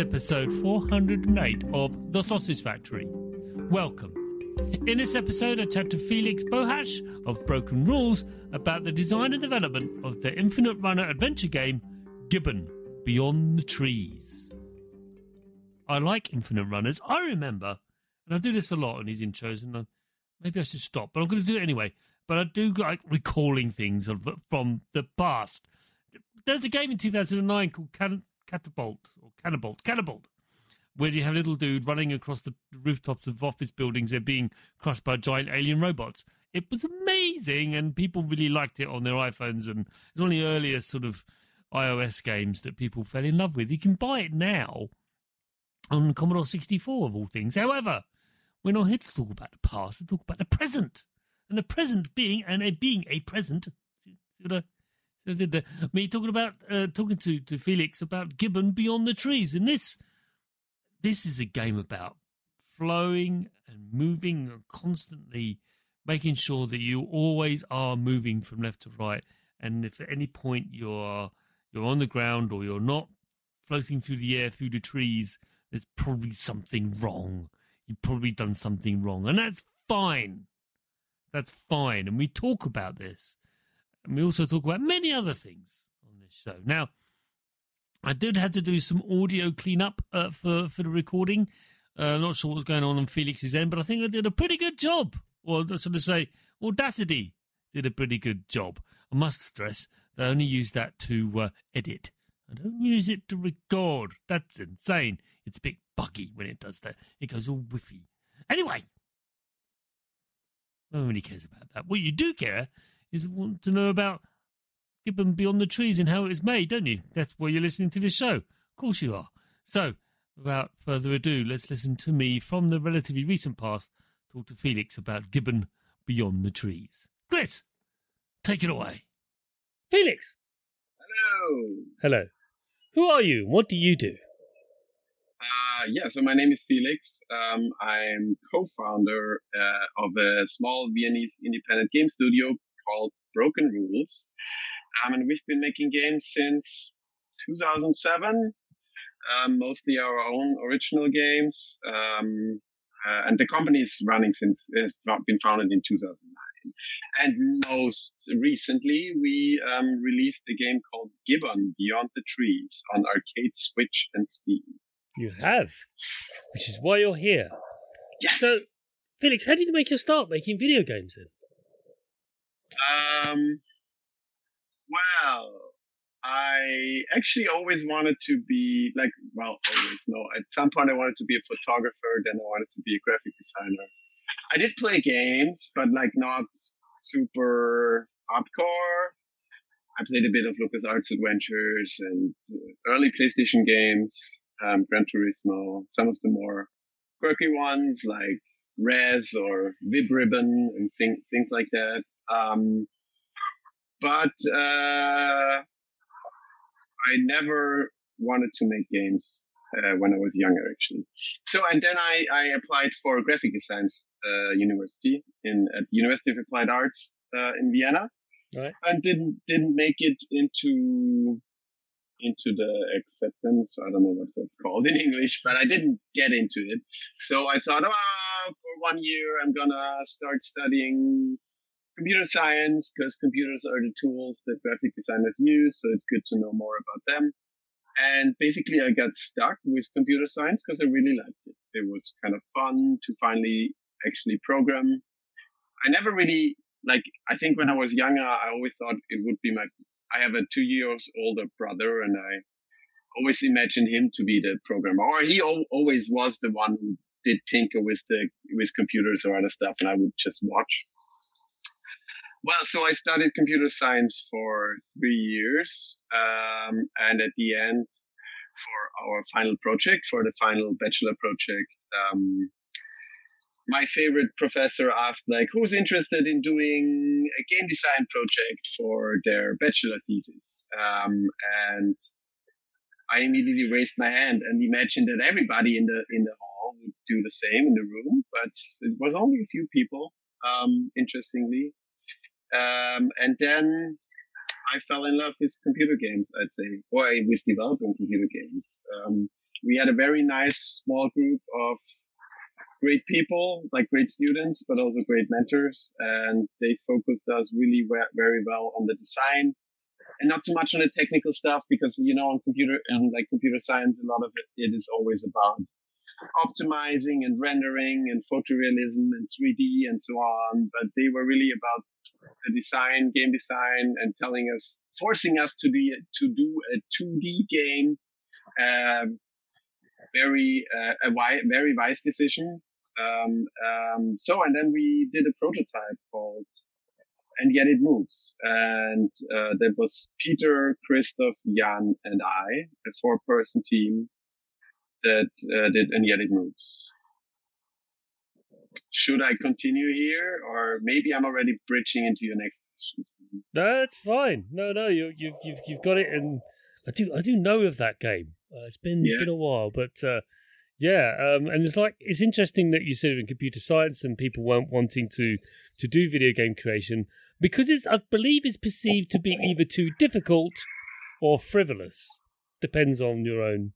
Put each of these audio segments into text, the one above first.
Episode 408 of The Sausage Factory. Welcome. In this episode, I chat to Felix Bohatsch of Broken Rules about the design and development of the Infinite Runner adventure game Gibbon Beyond the Trees. I like Infinite Runners. I remember, and I do this a lot in these intros, and I, maybe I should stop, but I'm going to do it anyway. But I do like recalling things of, from the past. There's a game in 2009 called Catapult or Canabalt, Canabalt, where you have a little dude running across the rooftops of office buildings. They're being crushed by giant alien robots. It was amazing, and people really liked it on their iPhones. And it's one of the earliest sort of iOS games that people fell in love with. You can buy it now on Commodore 64, of all things. However, we're not here to talk about the past, to talk about the present. And the present being, and it being a present, see what I me talking about uh, talking to, to Felix about Gibbon Beyond the Trees, and this this is a game about flowing and moving and constantly making sure that you always are moving from left to right. And if at any point you're you're on the ground or you're not floating through the air through the trees, there's probably something wrong. You've probably done something wrong, and that's fine. That's fine, and we talk about this. And we also talk about many other things on this show. Now, I did have to do some audio cleanup uh, for for the recording. Uh, not sure what's going on on Felix's end, but I think I did a pretty good job. Or sort of say, Audacity did a pretty good job. I must stress that I only use that to uh, edit. I don't use it to record. That's insane. It's a bit buggy when it does that. It goes all whiffy. Anyway, no one really cares about that. What you do care is want to know about Gibbon Beyond the Trees and how it was made, don't you? That's why you're listening to this show. Of course you are. So, without further ado, let's listen to me from the relatively recent past talk to Felix about Gibbon Beyond the Trees. Chris, take it away. Felix. Hello. Hello. Who are you? What do you do? Uh, yeah, so my name is Felix. Um, I'm co-founder uh, of a small Viennese independent game studio called Broken Rules. Um, and we've been making games since 2007, um, mostly our own original games. Um, uh, and the company is running since it's been founded in 2009. And most recently, we um, released a game called Gibbon Beyond the Trees on arcade, Switch, and Steam. You have, which is why you're here. Yes. So, Felix, how did you make your start making video games then? Um, well, I actually always wanted to be like, well, always no. At some point, I wanted to be a photographer. Then I wanted to be a graphic designer. I did play games, but like not super hardcore. I played a bit of LucasArts Adventures and uh, early PlayStation games, um, Gran Turismo, some of the more quirky ones like Rez or Vib Ribbon and things, things like that. Um, but uh, I never wanted to make games uh, when I was younger, actually. So, and then I, I applied for graphic design uh, university in at University of Applied Arts uh, in Vienna, right. and didn't didn't make it into into the acceptance. I don't know what that's called in English, but I didn't get into it. So I thought, oh, for one year I'm gonna start studying computer science because computers are the tools that graphic designers use. So it's good to know more about them. And basically, I got stuck with computer science because I really liked it. It was kind of fun to finally actually program. I never really like. I think when I was younger, I always thought it would be my. I have a two years older brother, and I always imagined him to be the programmer, or he always was the one who did tinker with the with computers or other stuff, and I would just watch. Well, so I studied computer science for three years, um, and at the end, for our final project, for the final bachelor project, um, my favorite professor asked, like, who's interested in doing a game design project for their bachelor thesis? Um, and I immediately raised my hand and imagined that everybody in the in the hall would do the same in the room, but it was only a few people. Um, interestingly, um, and then I fell in love with computer games, I'd say, or with developing computer games. Um, we had a very nice small group of great people, like great students, but also great mentors. And they focused us really very well on the design and not so much on the technical stuff because, you know, on computer and like computer science, a lot of it, it is always about optimizing and rendering and photorealism and 3D and so on. But they were really about the design, game design, and telling us, forcing us to be to do a 2D game. Um, very uh, a wise, very wise decision. Um, um, so, and then we did a prototype called and yet it moves. And uh, there was Peter, Christoph, Jan, and I, a four-person team that uh, did and yet it moves should I continue here, or maybe I'm already bridging into your next question? That's fine. No, no, you, you've you've you've got it, and I do I do know of that game. Uh, it's been yeah. been a while, but uh, yeah, um, and it's like it's interesting that you said in computer science and people weren't wanting to to do video game creation because it's I believe it's perceived to be either too difficult or frivolous. Depends on your own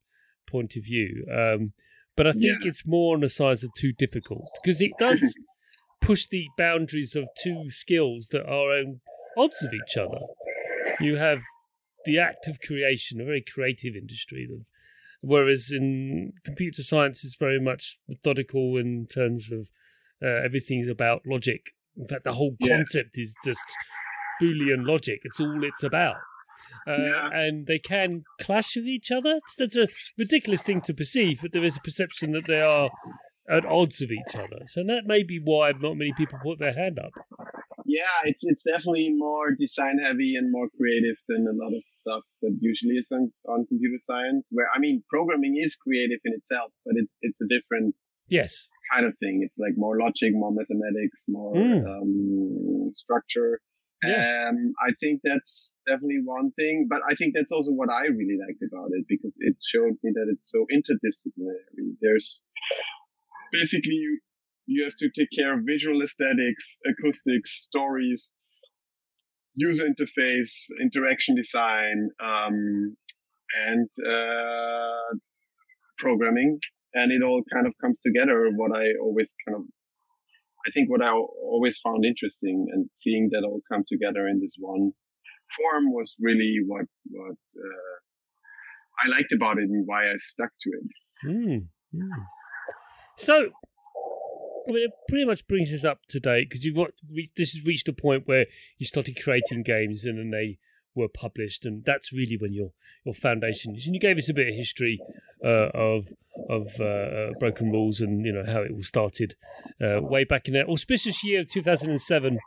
point of view. Um, but I think yeah. it's more on the side of too difficult because it does push the boundaries of two skills that are on odds of each other. You have the act of creation, a very creative industry, whereas in computer science it's very much methodical in terms of uh, everything is about logic. In fact, the whole concept yeah. is just Boolean logic. It's all it's about uh, yeah. and they can clash with each other. That's a ridiculous thing to perceive, but there is a perception that they are at odds with each other. So that may be why not many people put their hand up. Yeah, it's it's definitely more design heavy and more creative than a lot of stuff that usually is on, on computer science. Where I mean, programming is creative in itself, but it's it's a different yes kind of thing. It's like more logic, more mathematics, more mm. um, structure. Yeah. Um, I think that's definitely one thing, but I think that's also what I really liked about it because it showed me that it's so interdisciplinary. There's basically you, you have to take care of visual aesthetics, acoustics, stories, user interface, interaction design, um, and uh, programming, and it all kind of comes together. What I always kind of I think what I always found interesting and seeing that all come together in this one form was really what what uh, I liked about it and why I stuck to it. Mm, So, I mean, it pretty much brings us up to date because you've got this has reached a point where you started creating games and then they were published, and that's really when your your foundation is. And you gave us a bit of history uh, of of uh, uh Broken Rules and you know how it all started uh, way back in that auspicious year of 2007,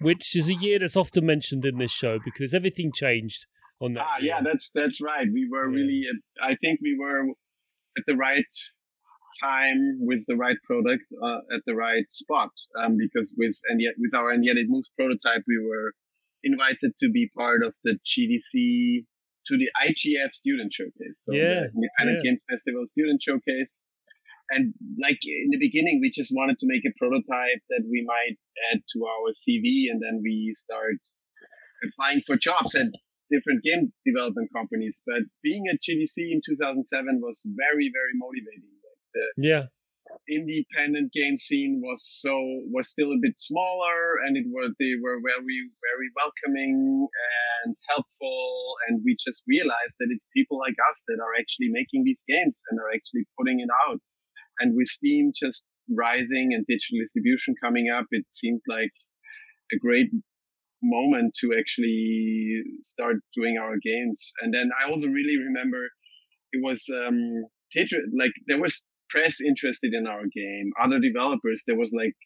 which is a year that's often mentioned in this show because everything changed on that. Ah, yeah, that's that's right. We were yeah. really, I think we were at the right time with the right product uh, at the right spot um, because with and yet with our and yet it moves prototype we were invited to be part of the GDC to the IGF student showcase. So yeah, the Independent yeah. Games Festival student showcase. And like in the beginning we just wanted to make a prototype that we might add to our CV and then we start applying for jobs at different game development companies. But being at GDC in 2007 was very very motivating the yeah independent game scene was so was still a bit smaller and it was they were very very welcoming and helpful. And we just realized that it's people like us that are actually making these games and are actually putting it out. And with steam just rising and digital distribution coming up it seemed like a great moment to actually start doing our games. And then i also really remember it was um like there was press interested in our game, other developers. There was like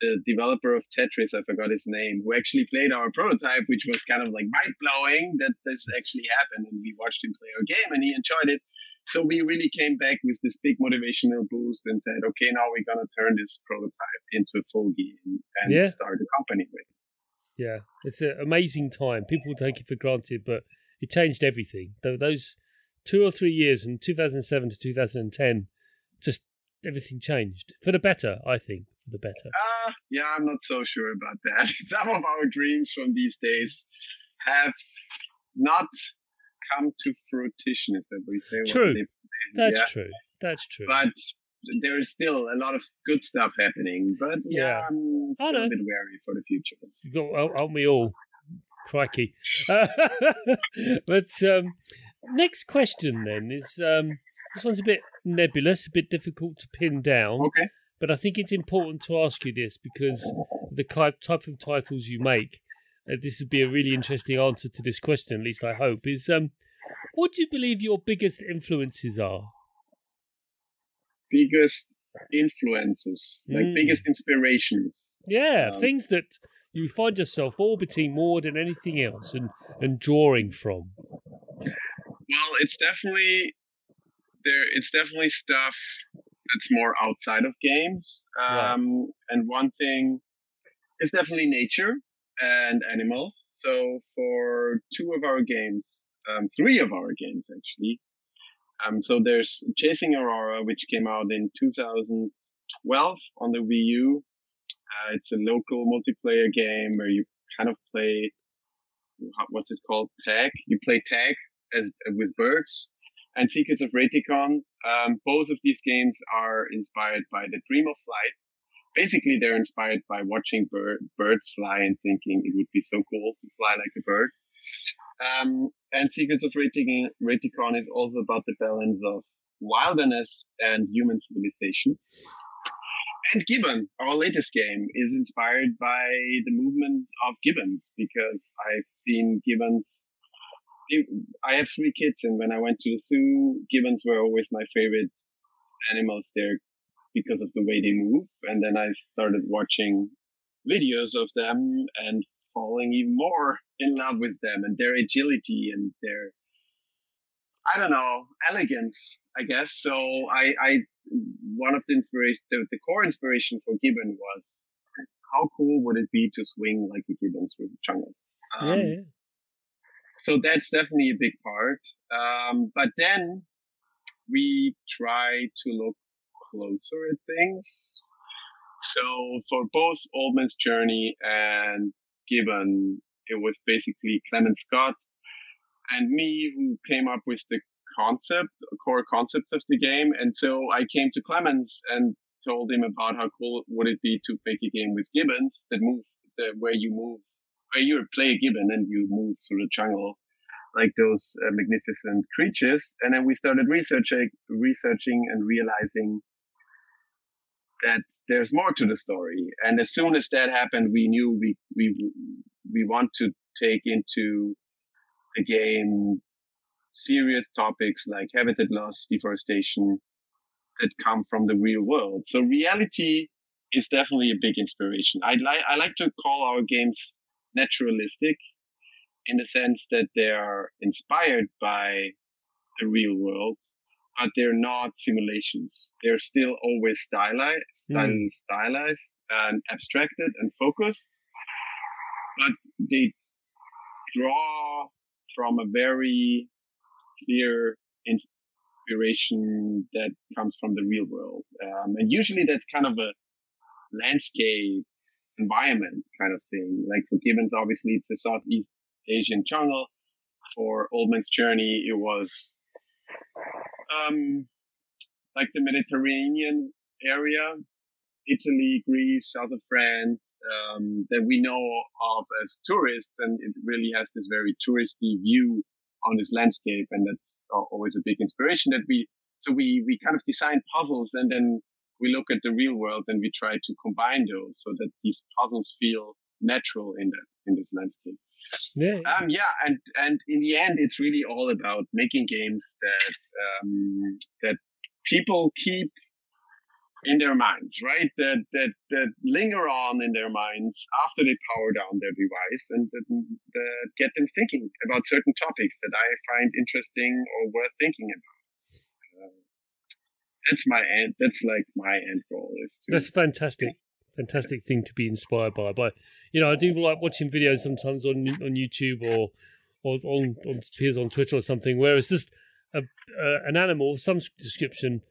the developer of Tetris, I forgot his name, who actually played our prototype, which was kind of like mind blowing that this actually happened. And we watched him play our game and he enjoyed it. So we really came back with this big motivational boost and said, okay, now we're going to turn this prototype into a full game and yeah. start a company with. Yeah, it's an amazing time. People take it for granted, but it changed everything. Those two or three years from 2007 to 2010 just everything changed for the better. I think for the better. Uh, yeah, I'm not so sure about that. Some of our dreams from these days have not come to fruition, if we say. True, that's yeah. true. That's true. But there is still a lot of good stuff happening. But yeah, yeah. I'm still a bit wary for the future. Aren't we all? Crikey. but um, next question then is um, this one's a bit nebulous, a bit difficult to pin down. Okay. But I think it's important to ask you this because the type of titles you make, uh, this would be a really interesting answer to this question, at least I hope, is um, what do you believe your biggest influences are? Biggest influences, like mm. biggest inspirations. Yeah, um, things that you find yourself orbiting more than anything else and, and drawing from. Well, it's definitely there it's definitely stuff that's more outside of games. Um, And one thing is definitely nature and animals. So for two of our games, um, three of our games actually. Um, so there's Chasing Aurora, which came out in 2012 on the Wii U. Uh, it's a local multiplayer game where you kind of play, what's it called? Tag. You play tag as with birds and Secrets of Raetikon. Um, both of these games are inspired by the Dream of Flight. Basically, they're inspired by watching bird, birds fly and thinking it would be so cool to fly like a bird. Um, and Secrets of Raetikon, Raetikon is also about the balance of wilderness and human civilization. And Gibbon, our latest game, is inspired by the movement of gibbons because I've seen gibbons I have three kids, and when I went to the zoo, gibbons were always my favorite animals there because of the way they move. And then I started watching videos of them and falling even more in love with them and their agility and their, I don't know, elegance, I guess. So I, I one of the inspiration, the, the core inspiration for Gibbon was how cool would it be to swing like a gibbon through the jungle? Um, yeah so that's definitely a big part. Um, but then we try to look closer at things. So for both Old Man's Journey and Gibbon, it was basically Clemens Scott and me who came up with the concept, core concept of the game. And so I came to Clemens and told him about how cool would it be to make a game with gibbons that move, the, where you move where you play a gibbon and you move through the jungle like those uh, magnificent creatures. And then we started researching, researching and realizing that there's more to the story. And as soon as that happened, we knew we, we, we want to take into the game serious topics like habitat loss, deforestation that come from the real world. So reality is definitely a big inspiration. I like I like to call our games naturalistic in the sense that they are inspired by the real world, but they're not simulations. They're still always stylized, mm. stylized and abstracted and focused, but they draw from a very clear inspiration that comes from the real world. Um, and usually that's kind of a landscape environment kind of thing. Like for Gibbons, obviously it's a Southeast Asian jungle. For Old Man's Journey, it was um, like the Mediterranean area, Italy, Greece, south of France, um, that we know of as tourists, and it really has this very touristy view on this landscape, and that's always a big inspiration. That we so we we kind of design puzzles, and then we look at the real world, and we try to combine those so that these puzzles feel natural in that in this landscape. Yeah. Um, yeah, and and in the end, it's really all about making games that um, that people keep in their minds, right? That that that linger on in their minds after they power down their device, and that, that get them thinking about certain topics that I find interesting or worth thinking about. That's my end. That's like my end goal. Is to, that's fantastic fantastic thing to be inspired by. But you know, I do like watching videos sometimes on on YouTube or or on on appears on Twitter or something where it's just a, uh, an animal some description,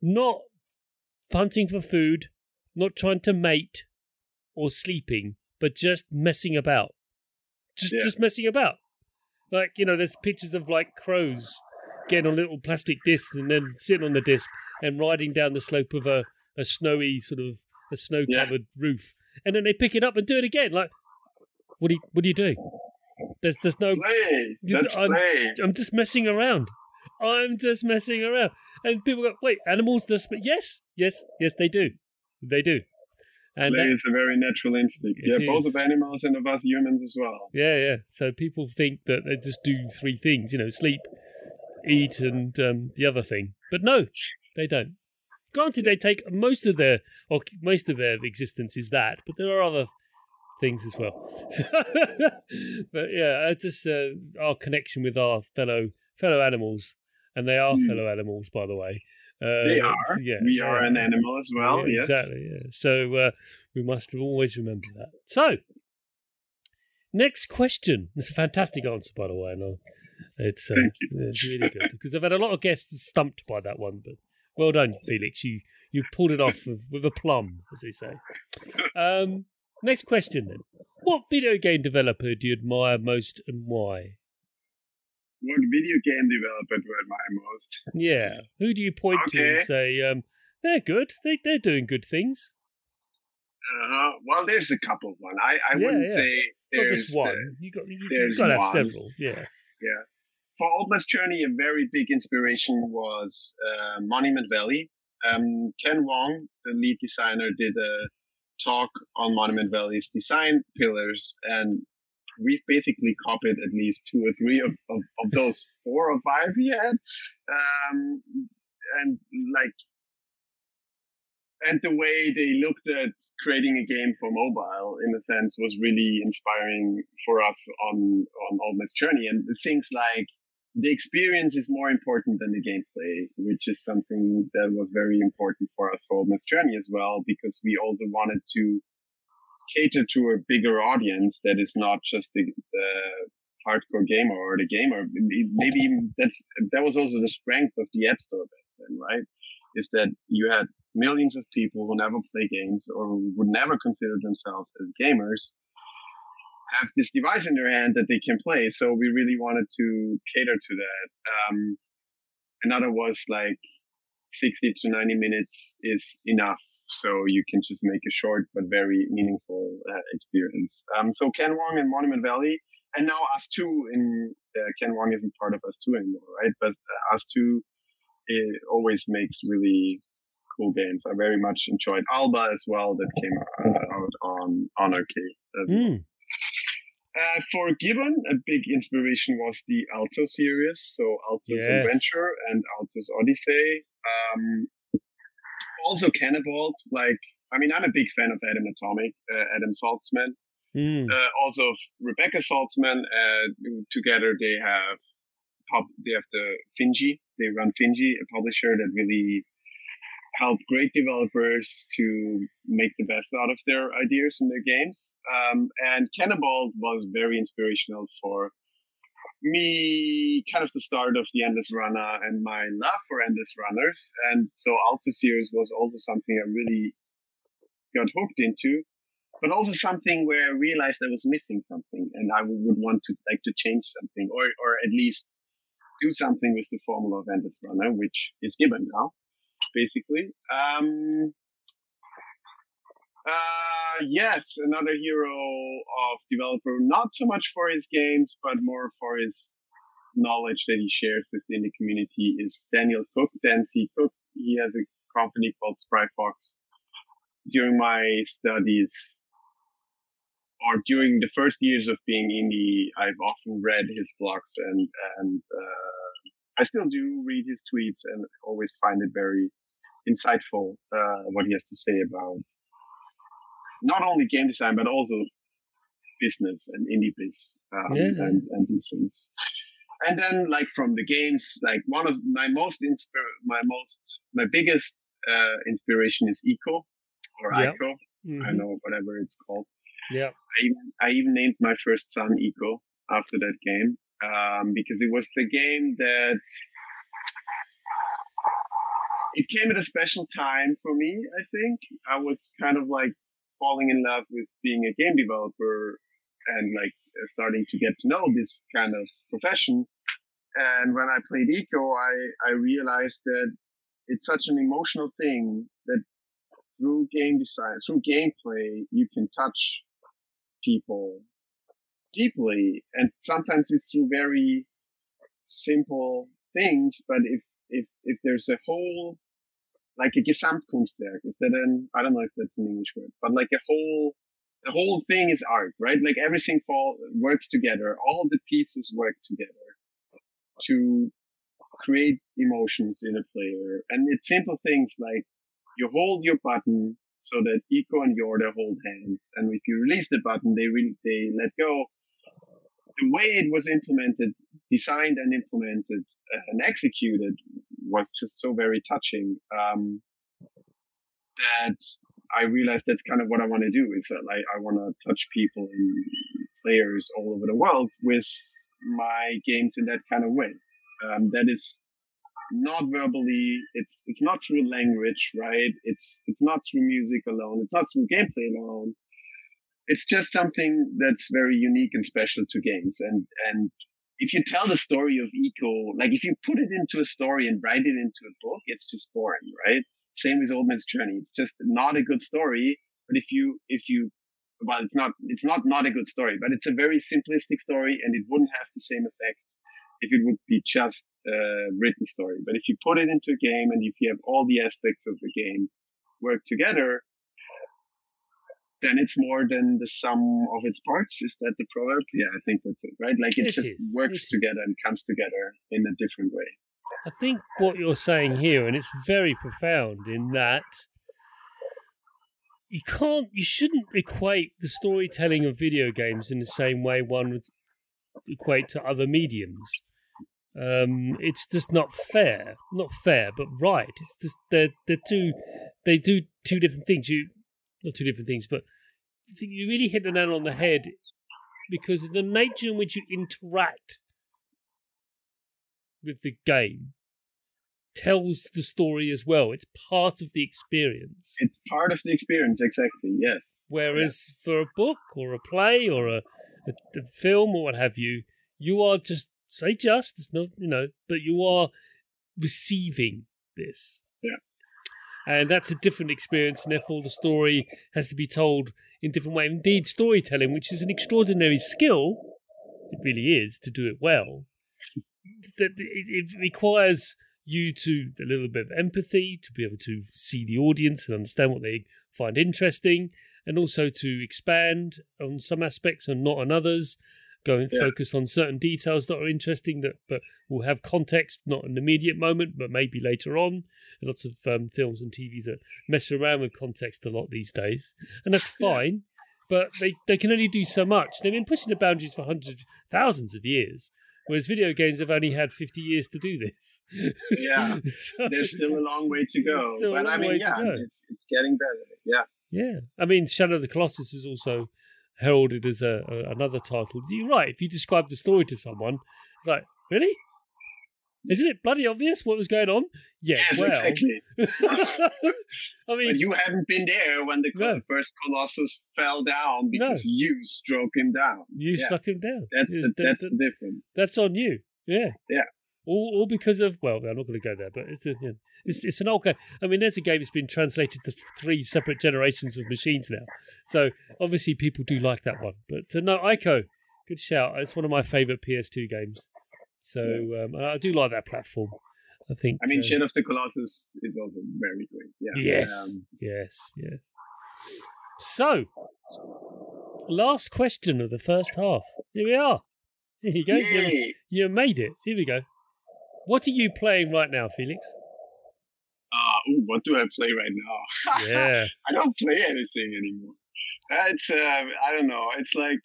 not hunting for food, not trying to mate or sleeping, but just messing about, just yeah. just messing about. Like you know, there's pictures of like crows getting on little plastic discs and then sitting on the disc and riding down the slope of a, a snowy sort of a snow covered yeah. roof, and then they pick it up and do it again. Like, what do you, what are you doing? There's there's no play. That's I'm, play. I'm just messing around. I'm just messing around. And people go, wait, animals just yes, yes, yes, they do, they do. And play that, is a very natural instinct. Yeah, is. both of animals and of us humans as well. Yeah, yeah. So people think that they just do three things, you know, sleep, eat, and um, the other thing. But no, they don't. Granted, they take most of their or most of their existence is that, but there are other things as well. but yeah, just uh, our connection with our fellow fellow animals, and they are mm. fellow animals, by the way. Uh, they are. Yeah, we are an animal as well. Yeah, yes. Exactly. Yeah. So uh, we must always remember that. So, next question. It's a fantastic answer, by the way. No, it's uh, it's really good because I've had a lot of guests stumped by that one, but well done, Felix. You you pulled it off with, with a plum, as they say. Um, next question then. What video game developer do you admire most and why? What video game developer do I admire most? Yeah. Who do you point okay. to and say, um, they're good, they, they're doing good things? Uh-huh. Well, there's a couple of one. I, I yeah, wouldn't yeah. say there's Not just one. The, you got, you, you've got to have several. Yeah. Yeah for Old Journey, a very big inspiration was uh, Monument Valley. Um, Ken Wong, the lead designer, did a talk on Monument Valley's design pillars, and we've basically copied at least two or three of, of, of those four or five he had. Um, and like, and the way they looked at creating a game for mobile, in a sense, was really inspiring for us on on Old Journey. And things like the experience is more important than the gameplay, which is something that was very important for us for Old Man's Journey as well, because we also wanted to cater to a bigger audience that is not just the, the hardcore gamer or the gamer. Maybe that's that was also the strength of the App Store back then, right? Is that you had millions of people who never play games or would never consider themselves as gamers have this device in their hand that they can play. So we really wanted to cater to that. Um, another was like 60 to 90 minutes is enough. So you can just make a short but very meaningful uh, experience. Um, so Ken Wong in Monument Valley, and now ustwo in uh, Ken Wong isn't part of ustwo anymore, right? But uh, ustwo it always makes really cool games. I very much enjoyed Alba as well that came uh, out on on arcade as mm. well. Uh, for Gibbon, a big inspiration was the Alto series, so Alto's Yes. Adventure and Alto's Odyssey. Um, also Canabalt, like I mean, I'm a big fan of Adam Atomic, uh, Adam Saltsman, Mm. uh, also Rebekah Saltsman. Uh, together, they have pub, they have the Finji. They run Finji, a publisher that really help great developers to make the best out of their ideas in their games. Um, and Canabalt was very inspirational for me, kind of the start of the Endless Runner and my love for Endless Runners. And so Alto series was also something I really got hooked into, but also something where I realized I was missing something and I would want to like to change something or, or at least do something with the formula of Endless Runner, which is given now, basically. Um, uh, yes, another hero of developer, not so much for his games, but more for his knowledge that he shares within the community is Daniel Cook, Dan C. Cook. He has a company called Spry Fox. During my studies, or during the first years of being indie, I've often read his blogs and, and, uh, I still do read his tweets and always find it very insightful, uh, what he has to say about not only game design, but also business and indie biz, um, Yeah. and, and these things. And then like from the games, like one of my most inspir- my most, my biggest, uh, inspiration is Eco or Yep. Ico. I Mhm. know whatever it's called. Yeah. I even, I even named my first son Eco after that game um, because it was the game that it came at a special time for me. I think I was kind of like falling in love with being a game developer and like uh, starting to get to know this kind of profession. And when I played Eco, I, I realized that it's such an emotional thing that through game design, through gameplay, you can touch people deeply. And sometimes it's through very simple things, but if, if, if there's a whole, like a Gesamtkunstwerk, is that an, I don't know if that's an English word, but like a whole, the whole thing is art, right? Like everything fall, works together. All the pieces work together to create emotions in a player. And it's simple things like you hold your button so that Eco and Yorda hold hands. And if you release the button, they really, they let go. The way it was implemented, designed and implemented uh, and executed was just so very touching. Um, that I realized that's kind of what I want to do is that I, I want to touch people and players all over the world with my games in that kind of way. Um, that is not verbally, it's, it's not through language, right? It's, it's not through music alone. It's not through gameplay alone. It's just something that's very unique and special to games. And, and if you tell the story of Eco, like if you put it into a story and write it into a book, it's just boring, right? Same with Old Man's Journey. It's just not a good story. But if you, if you, well, it's not, it's not not a good story, but it's a very simplistic story and it wouldn't have the same effect if it would be just a written story. But if you put it into a game and if you have all the aspects of the game work together, then it's more than the sum of its parts. Is that the proverb? Yeah, I think that's it, right? Like it, It just is, works it together and comes together in a different way. I think what you're saying here, and it's very profound in that you can't, you shouldn't equate the storytelling of video games in the same way one would equate to other mediums. Um, it's just not fair, not fair, but right. It's just they're they're two, they do two different things. You not two different things, but I think you really hit the nail on the head because the nature in which you interact with the game tells the story as well. It's part of the experience. It's part of the experience, exactly. Yes. Whereas for a book or a play or a, a, a film or what have you, you are just say just it's not you know, but you are receiving this. And that's a different experience, and therefore the story has to be told in different way. Indeed, storytelling, which is an extraordinary skill, it really is to do it well. That it requires you to a little bit of empathy to be able to see the audience and understand what they find interesting, and also to expand on some aspects and not on others. Go and Yeah. focus on certain details that are interesting, that but will have context, not an immediate moment, but maybe later on. Lots of um, films and TVs that mess around with context a lot these days, and that's fine. But they, they can only do so much. They've been pushing the boundaries for hundreds, thousands of years, whereas video games have only had 50 years to do this. Yeah. So- There's still a long way to go, but I mean, yeah, it's it's getting better. Yeah. Yeah, I mean, Shadow of the Colossus is also heralded as a, a another title. You're right. If you describe the story to someone, it's like, really? Isn't it bloody obvious what was going on? Yeah, yes, well, exactly. I But mean, you haven't been there when the No. first Colossus fell down because you struck him down. you yeah. stuck him down. That's the, that's the difference. that's on you. Yeah, Yeah. All, all because of well, I'm not going to go there, but it's a, yeah, it's it's an old game. I mean, there's a game that's been translated to three separate generations of machines now, so obviously people do like that one. But uh, no, Ico, good shout. It's one of my favourite PS2 games. So um, I do like that platform. I think. I mean, uh, Shadow of the Colossus is also very great. Yeah. Yes. Um, Yes, yes. So, last question of the first half. Here we are. Here you go. You, you made it. Here we go. What are you playing right now, Felix? Ah, ooh, what do I play right now? Yeah. I don't play anything anymore. Uh, It's uh, I don't know. It's like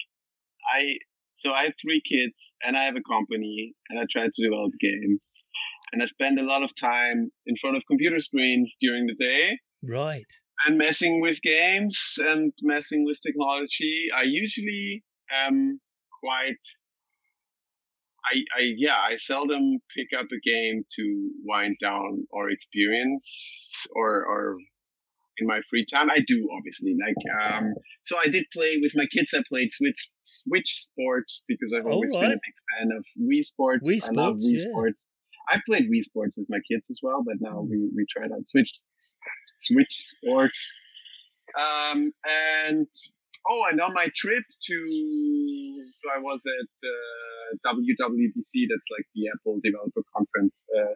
I so I have three kids and I have a company and I try to develop games and I spend a lot of time in front of computer screens during the day Right. and messing with games and messing with technology. I usually am quite. I, I yeah I seldom pick up a game to wind down or experience or or in my free time. I do obviously like um so I did play with my kids. I played Switch Switch Sports because I've Oh, always been a big fan of Wii Sports. Wii I love Sports, Wii yeah. Sports. I played Wii Sports with my kids as well, but now we we tried out Switch Switch Sports. Um and oh, and on my trip to so I was at uh, WWDC. That's like the Apple Developer Conference uh,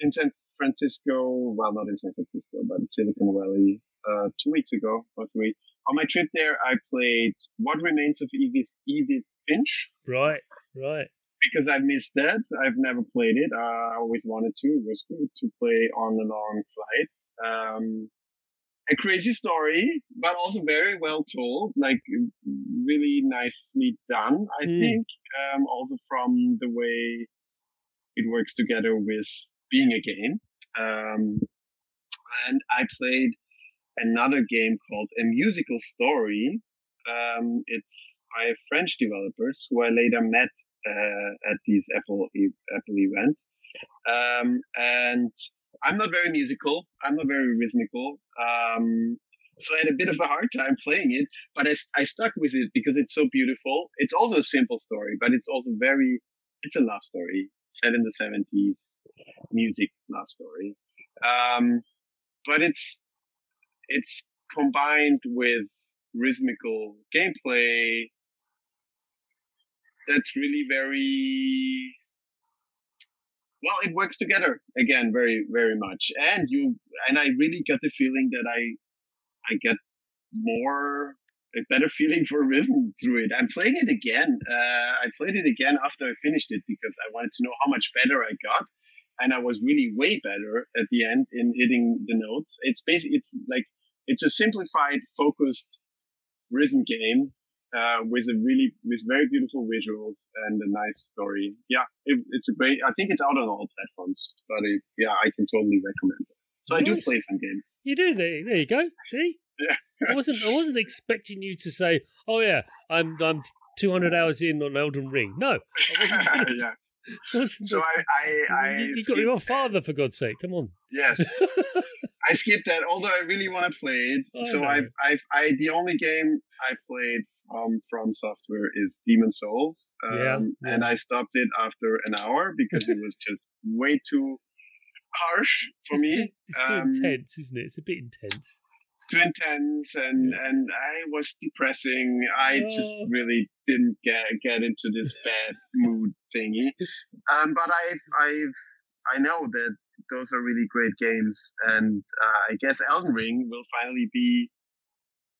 in San Francisco. Well, not in San Francisco, but in Silicon Valley. Uh, two weeks ago or three. On my trip there, I played What Remains of Edith, Edith Finch Right. Right. because I missed that. I've never played it. I always wanted to. It was good to play on a long flight. Um, a crazy story, but also very well told, like really nicely done, I Mm. think. Um, also from the way it works together with being a game. Um, and I played another game called A Musical Story. Um, it's by French developers who I later met uh, at these Apple e- Apple event. Um, and I'm not very musical. I'm not very rhythmical. Um, so I had a bit of a hard time playing it, but I stuck with it because it's so beautiful. It's also a simple story, but it's also very, it's a love story set in the 70s, music love story. Um, but it's, it's combined with rhythmical gameplay that's really very well it works together again very very much. And you and i really get the feeling that i i get more a better feeling for rhythm through it. I'm playing it again uh, i played it again after i finished it because i wanted to know how much better i got. And i was really way better at the end in hitting the notes. It's basically it's like it's a simplified focused rhythm game uh, with a really with very beautiful visuals and a nice story. Yeah, it, it's a great. I think it's out on all platforms, but it, yeah, I can totally recommend it. So I do play some games. You do. There, there you go. See? Yeah. I wasn't. I wasn't expecting you to say, "Oh yeah, I'm. I'm 200 hours in on Elden Ring." No, I yeah. Wasn't So I I, I you, you got your father for God's sake. Come on. yes. I skipped that, although I really want to play it. I so know. I've, I've, I, the only game I played um, FromSoftware is Demon Souls. Um, Yeah, yeah. And I stopped it after an hour because it was just way too harsh for it's me. Too, it's too Um, intense, isn't it? It's a bit intense. too intense and and I was depressing. I just Oh. really didn't get get into this bad mood thingy. Um, but I've I've I know that those are really great games, and uh, I guess Elden Ring will finally be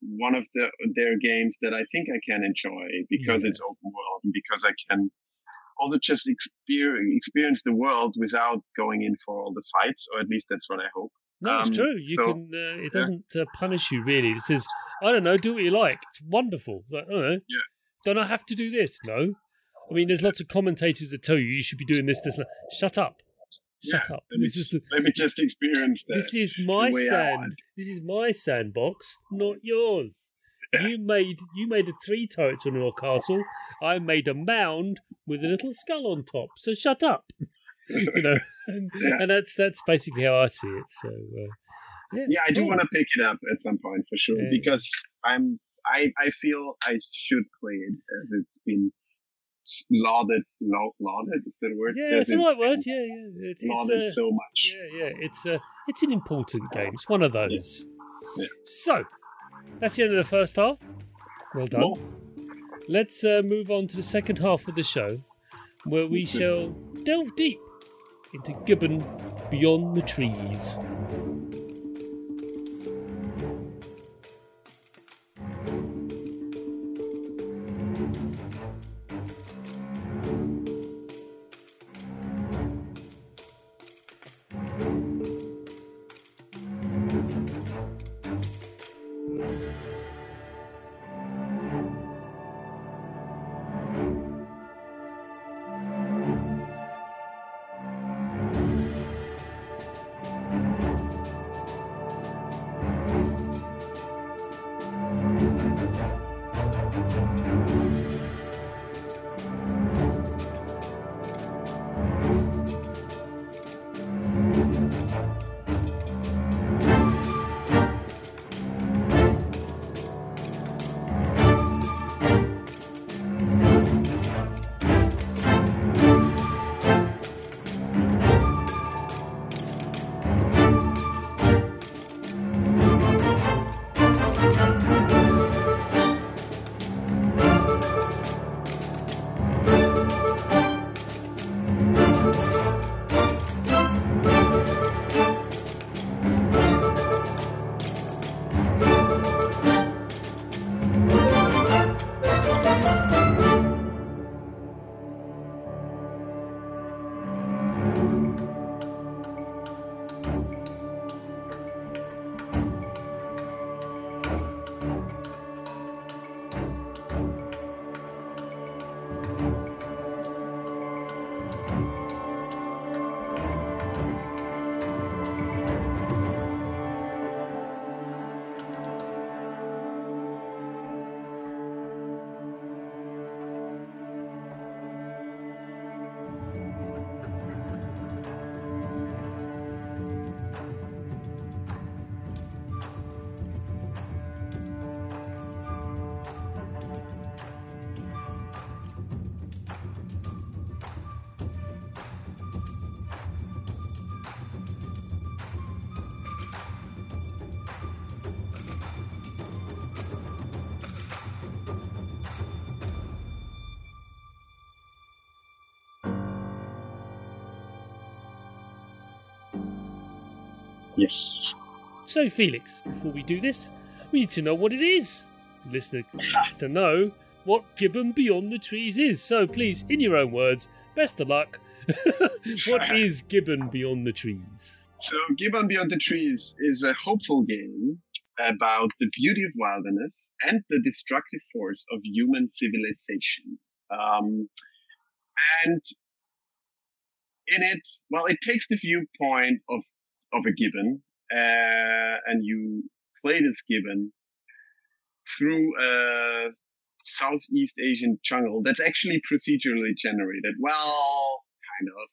one of the, their games that I think I can enjoy because yeah. it's open world and because I can also just experience, experience the world without going in for all the fights, or at least that's what I hope. No, it's um, true. You so, can. Uh, it doesn't yeah. uh, punish you really. It says, "I don't know, do what you like." It's wonderful. Like, I don't know. Yeah. Don't I have to do this? No. I mean, there's lots of commentators that tell you you should be doing this, this, and. Shut up. Shut yeah, up. Let me, just, let me just experience that. This is my sand. This is my sandbox, not yours. Yeah. You made you made a three turrets on your castle. I made a mound with a little skull on top. So shut up. you know, and, yeah. and, that's that's basically how I see it. So uh, yeah, yeah, I do want to pick it up at some point for sure because I'm I I feel I should play it as it's been lauded, lauded is a word? Yeah, it's the right word. Yeah, yeah. It's, lauded uh, so much. Yeah, yeah. It's uh, it's an important game. It's one of those. Yeah. Yeah. So that's the end of the first half. Well done. Well, Let's uh, move on to the second half of the show, where we shall delve deep into Gibbon beyond the trees. So, Felix, before we do this, we need to know what it is. The listener needs to know what Gibbon Beyond the Trees is. So, please, in your own words, best of luck. what is Gibbon Beyond the Trees? So, Gibbon Beyond the Trees is a hopeful game about the beauty of wilderness and the destructive force of human civilization. Um, and in it, well, it takes the viewpoint of of a gibbon, uh, and you play this gibbon through a Southeast Asian jungle that's actually procedurally generated. Well, kind of.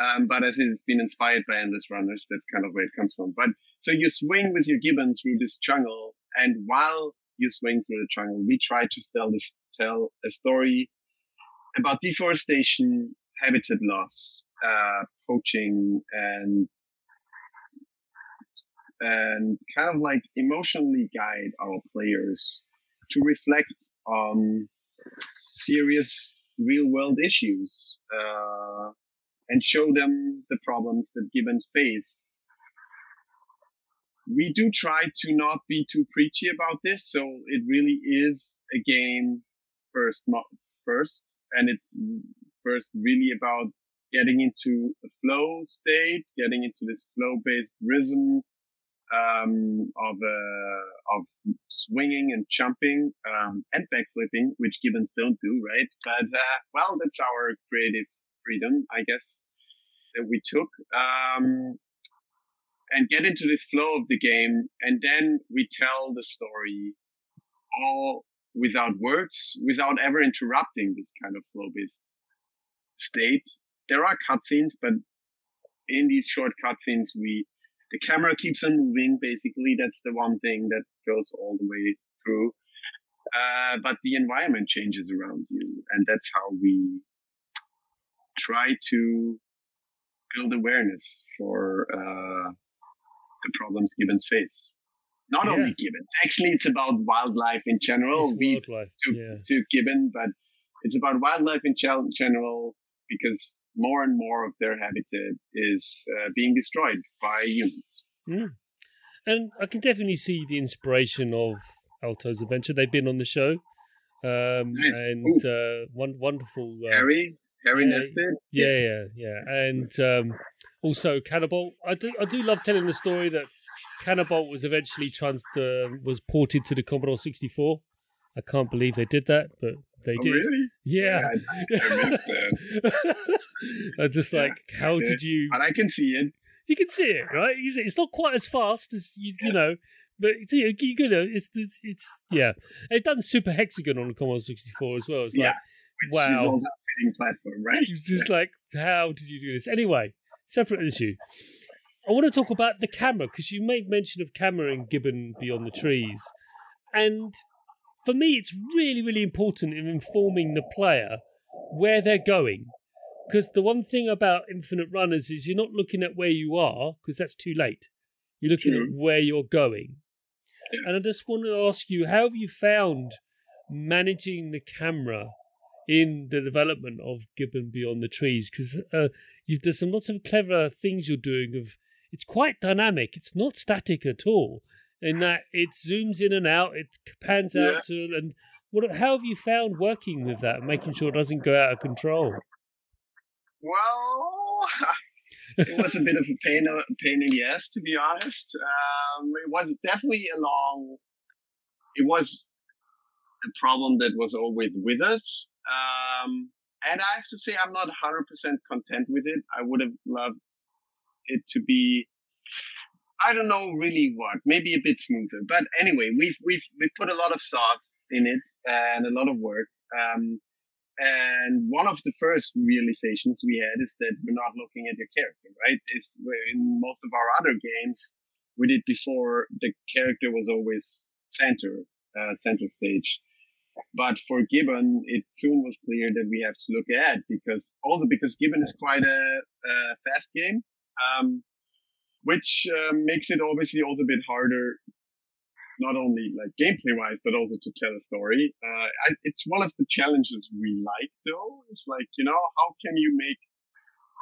Um, but as it's been inspired by Endless Runners, that's kind of where it comes from. But so you swing with your gibbon through this jungle, and while you swing through the jungle, we try to tell this, tell a story about deforestation, habitat loss, uh, poaching, and and kind of like emotionally guide our players to reflect on serious real world issues uh, and show them the problems that gibbons face we do try to not be too preachy about this. So it really is a game first, first, and it's first really about getting into a flow state, getting into this flow-based rhythm um, of uh, of swinging and jumping um, and backflipping, which gibbons don't do, right? But uh, well, that's our creative freedom, I guess, that we took. Um, and get into this flow of the game, and then we tell the story all without words, without ever interrupting this kind of flow-based state. There are cutscenes, but in these short cutscenes, we the camera keeps on moving. Basically, that's the one thing that goes all the way through. Uh, but the environment changes around you, and that's how we try to build awareness for uh, the problems gibbons face. Not yeah. only gibbons, actually, it's about wildlife in general. It's we wildlife. took, yeah. took gibbon, but it's about wildlife in general because more and more of their habitat is uh, being destroyed by humans. Mm. And I can definitely see the inspiration of Alto's adventure. They've been on the show. Um, nice. and uh, one wonderful uh, Harry, Harry yeah, Nesbitt. Yeah, yeah, yeah, and um, also Canabalt. I do, I do love telling the story that Canabalt was eventually trans uh, was ported to the Commodore 64. I can't believe they did that, but they oh, did. Really? Yeah. yeah I, I, missed that. I'm just like, yeah, how did you? And I can see it. You can see it, right? It's not quite as fast as you, yeah. you know, but it's, you know, it's, it's, it's yeah. They've done Super Hexagon on the Commodore 64 as well. It's like, wow. Fitting platform, right? It's just like, how did you do this? Anyway, separate issue. I want to talk about the camera because you made mention of camera in Gibbon Beyond the Trees, and for me, it's really, really important in informing the player where they're going. Because the one thing about Infinite Runners is you're not looking at where you are because that's too late. You're looking True. at where you're going. And I just want to ask you, how have you found managing the camera in the development of Gibbon Beyond the Trees? Because uh, there's some lots of clever things you're doing. Of it's quite dynamic. It's not static at all in that it zooms in and out, it pans yeah. out to, and what? How have you found working with that, making sure it doesn't go out of control? Well, it was a bit of a pain, a pain in the ass, to be honest. Um, it was definitely a long. It was a problem that was always with us. Um, and I have to say, I'm not 100% content with it. I would have loved it to be I don't know really what, maybe a bit smoother. But anyway, we've we've we've put a lot of thought in it and a lot of work. Um, and one of the first realizations we had is that we're not looking at your character, right? Is in most of our other games we did before, the character was always center, uh, center stage. But for Gibbon, it soon was clear that we have to look ahead because also because Gibbon is quite a, a fast game. Um, which uh, makes it obviously also a bit harder, not only like gameplay wise, but also to tell a story. Uh, I, it's one of the challenges we like though. It's like, you know, how can you make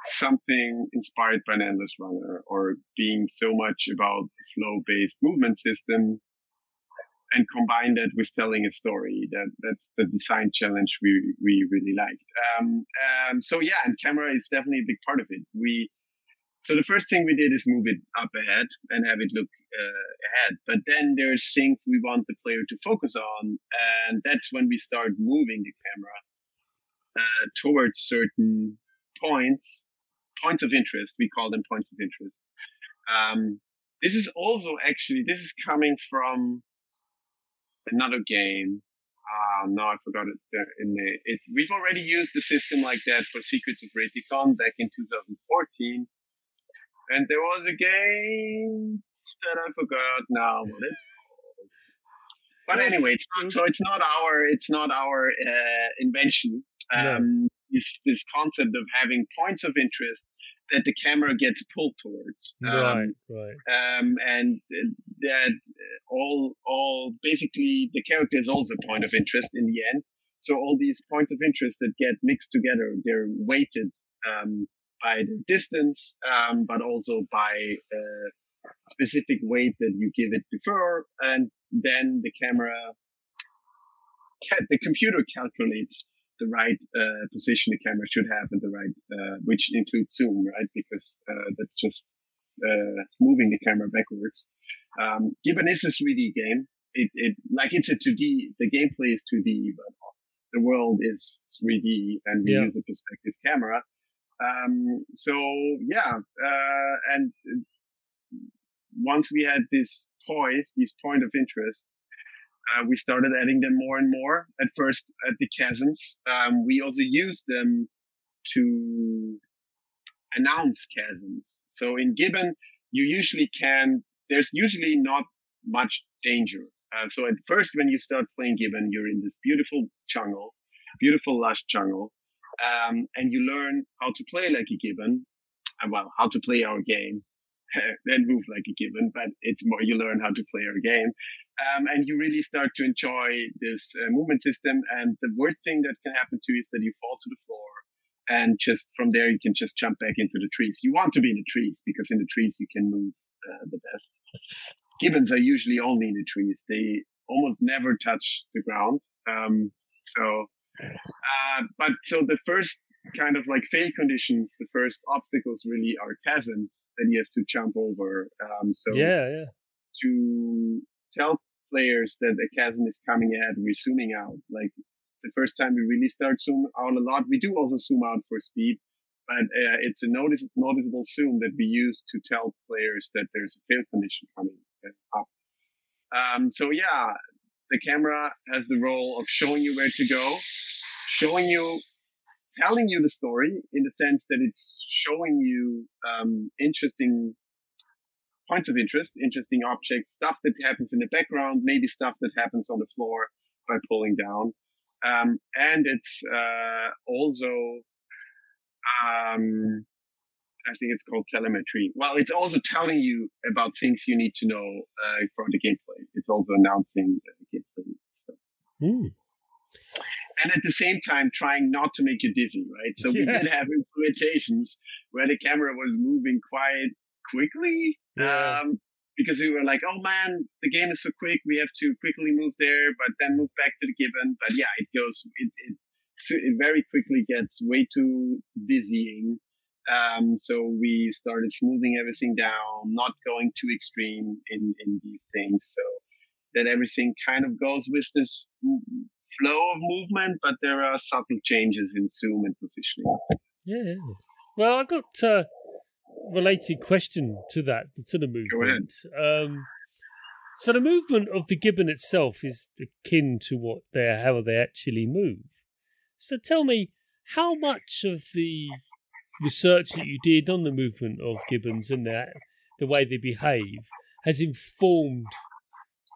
something inspired by an endless runner or being so much about flow based movement system and combine that with telling a story. That that's the design challenge we we really liked. Um, um, so yeah, and camera is definitely a big part of it. We so the first thing we did is move it up ahead and have it look uh, ahead. But then there's things we want the player to focus on, and that's when we start moving the camera uh, towards certain points, points of interest. We call them points of interest. Um, this is also actually this is coming from another game. Ah, uh, no, I forgot it. In the, it's we've already used the system like that for Secrets of Raetikon back in 2014 and there was a game that I forgot now what it's called. But anyway, it's not, so it's not our it's not our uh, invention. Um, this this concept of having points of interest that the camera gets pulled towards. Um, right, right. Um, and that all all basically the character is also a point of interest in the end. So all these points of interest that get mixed together, they're weighted um, by the distance, um, but also by uh, specific weight that you give it before, and then the camera, the computer calculates the right uh, position the camera should have and the right, uh, which includes zoom, right? Because uh, that's just uh, moving the camera backwards. Um, Gibbon is a 3D game. It, it like it's a 2D. The gameplay is 2D, but the world is 3D, and we yeah. use a perspective camera. Um, so yeah, uh, and once we had these toys, these point of interest, uh, we started adding them more and more. At first, at the chasms, um, we also used them to announce chasms. So in Gibbon, you usually can. There's usually not much danger. Uh, so at first, when you start playing Gibbon, you're in this beautiful jungle, beautiful lush jungle, um, and you learn how to play like a Gibbon. Well, how to play our game, then move like a Gibbon, but it's more you learn how to play our game. Um, and you really start to enjoy this uh, movement system. And the worst thing that can happen to you is that you fall to the floor, and just from there you can just jump back into the trees. You want to be in the trees because in the trees you can move uh, the best. Gibbons are usually only in the trees; they almost never touch the ground. Um, so, uh, but so the first kind of like fail conditions, the first obstacles really are chasms that you have to jump over. Um, so yeah, yeah. To tell players that a chasm is coming ahead, we're zooming out. Like the first time we really start zoom out a lot. We do also zoom out for speed, but uh, it's a notice- noticeable zoom that we use to tell players that there's a fail condition coming up. Um, so yeah, the camera has the role of showing you where to go, showing you, telling you the story in the sense that it's showing you um, interesting points of interest, interesting objects, stuff that happens in the background, maybe stuff that happens on the floor by pulling down. Um, and it's uh, also, um, I think it's called telemetry. Well, it's also telling you about things you need to know uh, for the gameplay. It's also announcing the gameplay. So. Mm. And at the same time, trying not to make you dizzy, right? So yeah. we did have implementations where the camera was moving quite quickly. Yeah. Um, because we were like, oh man, the game is so quick, we have to quickly move there, but then move back to the given. But yeah, it goes, it, it, it very quickly gets way too dizzying. Um, so we started smoothing everything down, not going too extreme in, in these things. So that everything kind of goes with this flow of movement, but there are subtle changes in zoom and positioning. Yeah. Well, I got uh, related question to that, to the movement. Um, so the movement of the gibbon itself is akin to what they how they actually move. So tell me, how much of the research that you did on the movement of gibbons and that the way they behave has informed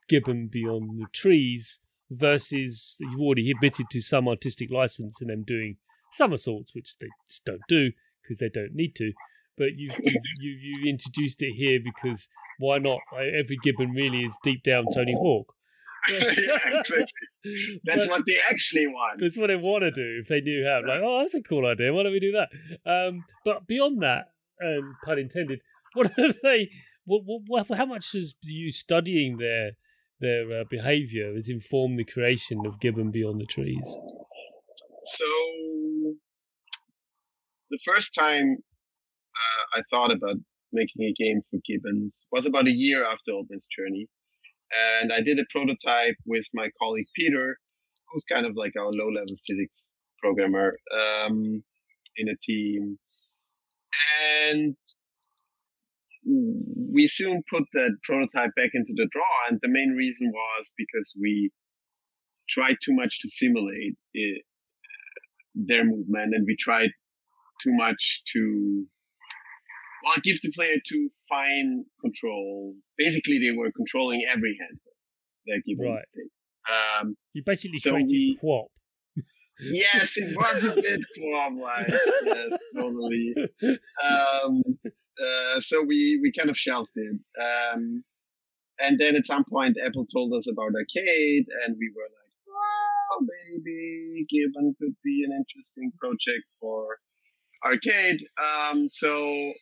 gibbon beyond the trees versus you've already admitted to some artistic license in them doing somersaults, which they just don't do because they don't need to but you've, you you introduced it here because why not? Every gibbon really is deep down Tony Hawk. yeah, exactly. That's but, what they actually want. That's what they want to do if they knew how. Like, oh, that's a cool idea. Why don't we do that? Um, but beyond that, and pun intended, what have they? What, what, how much has you studying their their uh, behaviour has informed the creation of Gibbon Beyond the Trees? So, the first time uh, I thought about making a game for Gibbons was about a year after Oldman's journey. And I did a prototype with my colleague Peter, who's kind of like our low level physics programmer um, in a team. And we soon put that prototype back into the draw. And the main reason was because we tried too much to simulate it, their movement and we tried too much to well, it gives the player to fine control. Basically, they were controlling every hand they're giving. Right. Um, you basically so created we, QWOP. yes, it was a bit QWOP like yes, totally. Um, uh, so we we kind of shelved it. Um, and then at some point, Apple told us about arcade, and we were like, "Oh, maybe Gibbon could be an interesting project for arcade." Um, so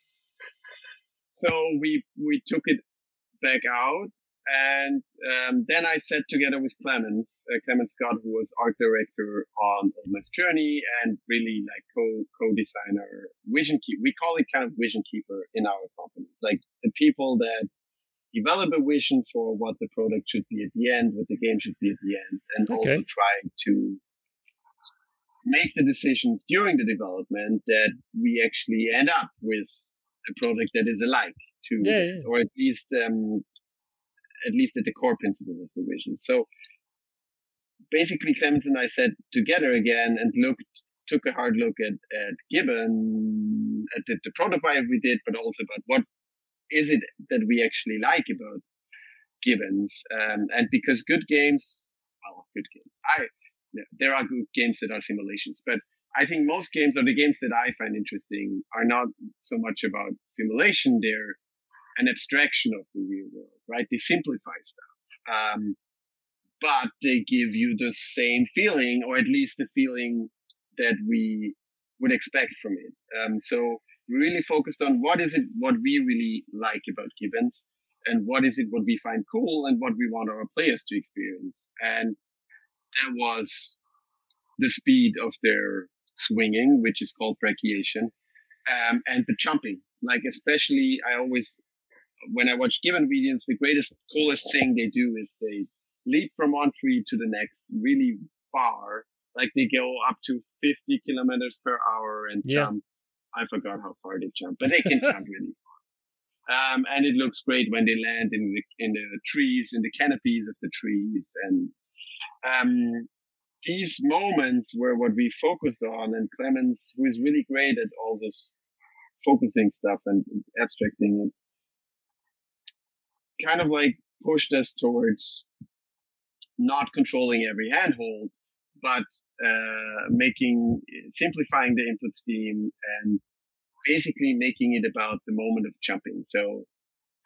so we we took it back out. And um, then I sat together with Clemens, uh, Clemens Scott, who was art director on Old Man's Journey and really like co co-designer, vision keeper. We call it kind of vision keeper in our company, like the people that develop a vision for what the product should be at the end, what the game should be at the end, and okay. also trying to make the decisions during the development that we actually end up with a product that is alike to, yeah, yeah. or at least, um, at least at the core principles of the vision. So basically, Clemens and I sat together again and looked, took a hard look at, at Gibbon, at the, the prototype we did, but also about what is it that we actually like about Gibbons? Um, and because good games, well, good games. I there are good games that are simulations, but I think most games or the games that I find interesting are not so much about simulation. They're an abstraction of the real world, right? They simplify stuff. Um, but they give you the same feeling, or at least the feeling that we would expect from it. Um, so we really focused on what is it what we really like about Gibbons and what is it what we find cool and what we want our players to experience. And that was the speed of their swinging, which is called brachiation, um, and the jumping. Like especially, I always when I watch gibbon videos, the greatest, coolest thing they do is they leap from one tree to the next really far. Like they go up to 50 kilometers per hour and yeah. jump I forgot how far they jump, but they can jump really far. Um, and it looks great when they land in the in the trees, in the canopies of the trees, and um, these moments were what we focused on. And Clemens, who is really great at all this focusing stuff and abstracting it, kind of like pushed us towards not controlling every handhold, but uh, making simplifying the input scheme and basically making it about the moment of jumping. So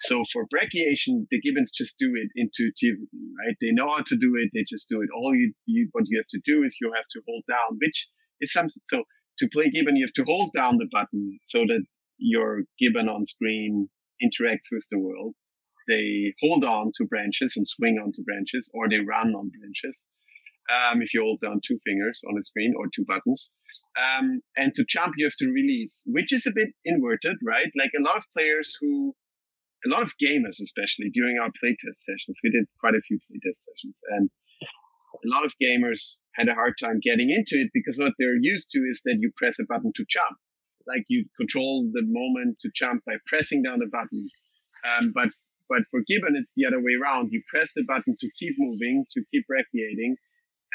so for brachiation, the gibbons just do it intuitively, right? They know how to do it. They just do it. All you, you what you have to do is you have to hold down, which is something. So to play gibbon, you have to hold down the button so that your gibbon on screen interacts with the world. They hold on to branches and swing onto branches, or they run on branches um, if you hold down two fingers on the screen or two buttons. Um, and to jump, you have to release, which is a bit inverted, right? Like a lot of players who, a lot of gamers, especially during our playtest sessions, we did quite a few playtest sessions, and a lot of gamers had a hard time getting into it because what they're used to is that you press a button to jump. Like you control the moment to jump by pressing down the button. Um, but but for Gibbon, it's the other way around. You press the button to keep moving, to keep brachiating,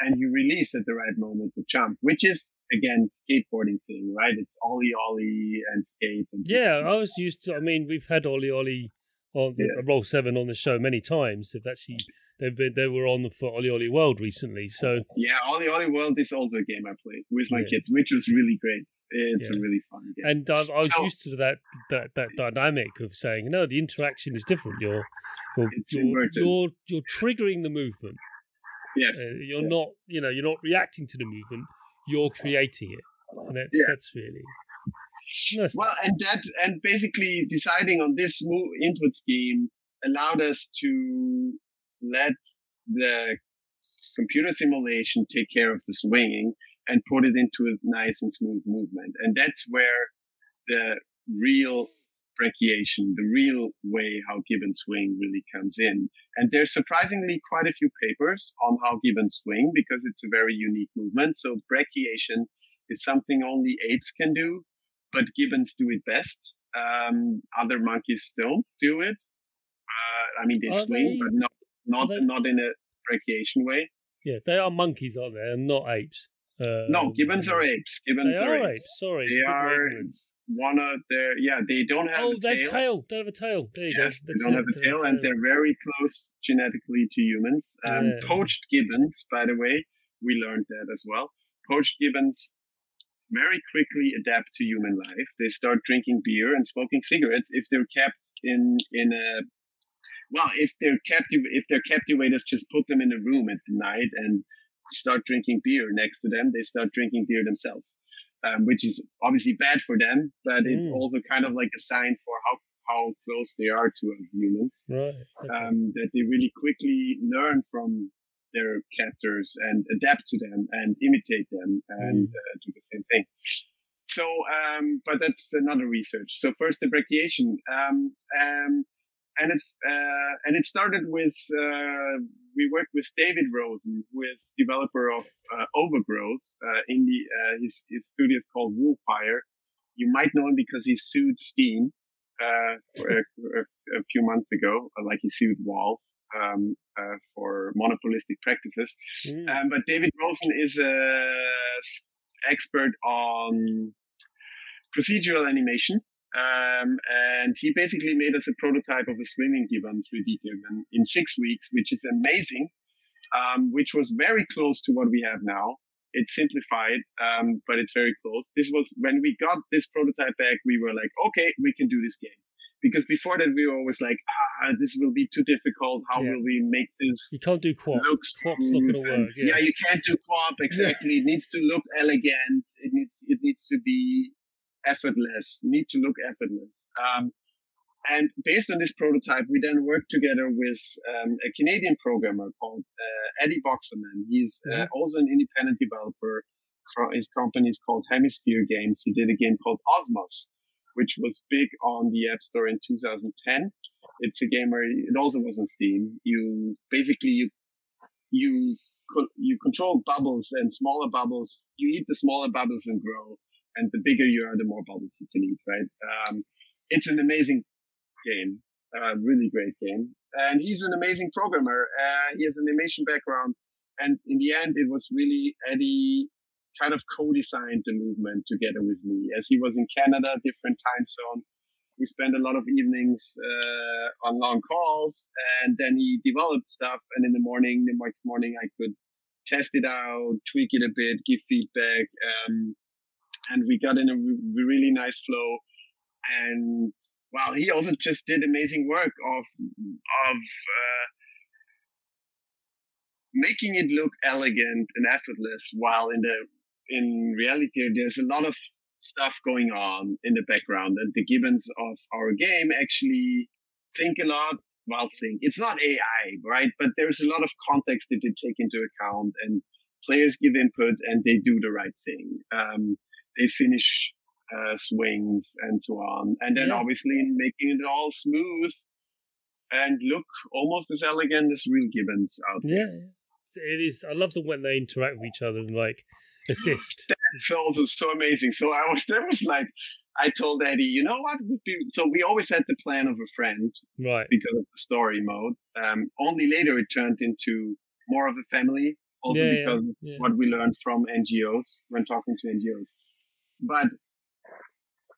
and you release at the right moment to jump, which is again skateboarding thing, right? It's ollie ollie and skate. And yeah, I was used to. I mean, we've had OlliOlli on the yeah. Uh, Roll7 on the show many times. They've actually they've been they were on the for OlliOlli World recently. So yeah, OlliOlli World is also a game I played with my yeah. kids, which was really great. It's yeah. a really fun game. And I, I was so, used to that, that that dynamic of saying, no, the interaction is different. You're you're, you're, you're, you're triggering the movement Yes. Uh, you're yes. not, you know, you're not reacting to the movement. You're creating it, and that's yeah. that's really. well, and that and basically deciding on this move input scheme allowed us to let the computer simulation take care of the swinging and put it into a nice and smooth movement. And that's where the real brachiation, the real way how gibbons swing really comes in. And there's surprisingly quite a few papers on how gibbons swing because it's a very unique movement. So brachiation is something only apes can do, but gibbons do it best. Um, other monkeys don't do it. Uh, I mean, they are swing, they, but not not they, not in a brachiation way. Yeah, they are monkeys, aren't they? And not apes. Uh, no, gibbons are apes. Gibbons are, are apes. Sorry, they are one of their yeah they don't have oh a tail. tail. They have a tail. There you yes, go they don't have a tail and they're very close genetically to humans. Um, yeah. poached gibbons by the way we learned that as well. Poached gibbons very quickly adapt to human life. They start drinking beer and smoking cigarettes if they're kept in in a well if they're captive if they're captivators just put them in a room at night and start drinking beer next to them. They start drinking beer themselves um, which is obviously bad for them, but it's mm. also kind of like a sign for how, how close they are to us humans. Right. Okay. Um, that they really quickly learn from their captors and adapt to them and imitate them and Mm. uh, do the same thing. So, um, but that's another research. So first the brachiation, um, um, and it uh, and it started with uh, we worked with David Rosen, who is developer of uh, Overgrowth. Uh, in the uh, his his studio is called Wolfire. You might know him because he sued Steam uh, a, a, a few months ago, uh, like he sued Valve um, uh, for monopolistic practices. Mm. Um, but David Rosen is a expert on procedural animation. Um, and he basically made us a prototype of a swimming gibbon 3D gibbon in six weeks, which is amazing, um, which was very close to what we have now. It's simplified, um, but it's very close. This was when we got this prototype back, we were like, okay, we can do this game. Because before that, we were always like, ah, this will be too difficult. How Yeah. will we make this You can't do QWOP. looks QWOP's not gonna work, yeah. you can't do QWOP exactly. It needs to look elegant. It needs it needs to be effortless. Need to look effortless. Um, and based on this prototype, we then worked together with um, a Canadian programmer called uh, Eddy Boxerman. He's uh, Mhm. also an independent developer. His company is called Hemisphere Games. He did a game called Osmos, which was big on the App Store in 2010. It's a game where it also was on Steam. You basically you you you control bubbles and smaller bubbles. You eat the smaller bubbles and grow, and the bigger you are, the more bubbles you can eat. Right? Um, it's an amazing game, uh, really great game, and he's an amazing programmer. Uh, he has an animation background, and in the end, it was really Eddy kind of co-designed the movement together with me, as he was in Canada, different time zone. We spent a lot of evenings uh, on long calls, and then he developed stuff. And in the morning, the next morning, I could test it out, tweak it a bit, give feedback, um, and we got in a re- really nice flow. And well, he also just did amazing work of of uh, making it look elegant and effortless, while in the in reality, there's a lot of stuff going on in the background, and the gibbons of our game actually think a lot. Well, think it's not AI, right? But there's a lot of context that they take into account, and players give input, and they do the right thing. Um, they finish uh, swings and so on, and then Yeah. obviously making it all smooth and look almost as elegant as real gibbons out there. Yeah, it is. I love them when they interact with each other and like assist. it's also so amazing. So I was there was like I told Eddy, you know what would be so we always had the plan of a friend Right. because of the story mode. Um, only later it turned into more of a family, also Yeah, yeah, because of yeah. what we learned from NGOs when talking to NGOs. But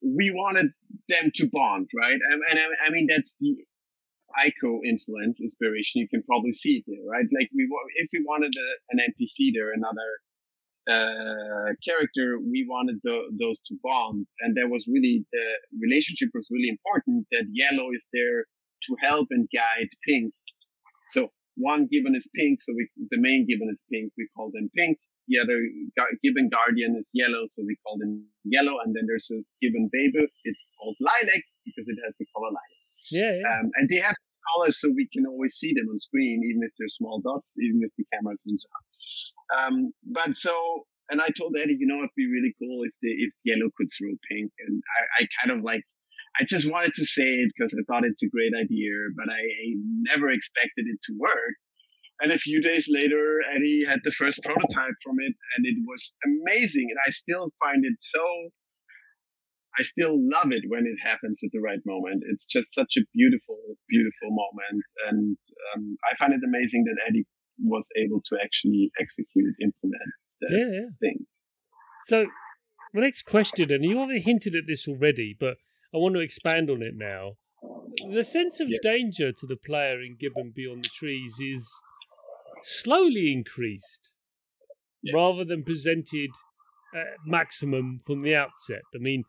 we wanted them to bond, right? And, and I, I mean that's the ICO influence inspiration. You can probably see it there, right? Like we if we wanted a, an NPC there, another uh, character, we wanted the, those to bond, and that was really the relationship was really important. That yellow is there to help and guide pink. So one gibbon is pink, so we the main gibbon is pink. We call them pink. The other gibbon guardian is yellow, so we call them yellow. And then there's a gibbon baby. It's called lilac because it has the color lilac. Yeah, yeah. Um, and they have colors so we can always see them on screen, even if they're small dots, even if the camera zooms out. Um, but so, and I told Eddy, you know, it'd be really cool if the, if yellow could throw pink. And I, I kind of like, I just wanted to say it because I thought it's a great idea, but I never expected it to work. And a few days later, Eddy had the first prototype from it, and it was amazing. And I still find it so I still love it when it happens at the right moment. It's just such a beautiful, beautiful moment. And um, I find it amazing that Eddy was able to actually execute, implement that yeah, yeah. thing. So, my next question, and you already hinted at this already, but I want to expand on it now. The sense of Yeah. danger to the player in Gibbon Beyond the Trees is slowly increased rather than presented at maximum from the outset. I mean,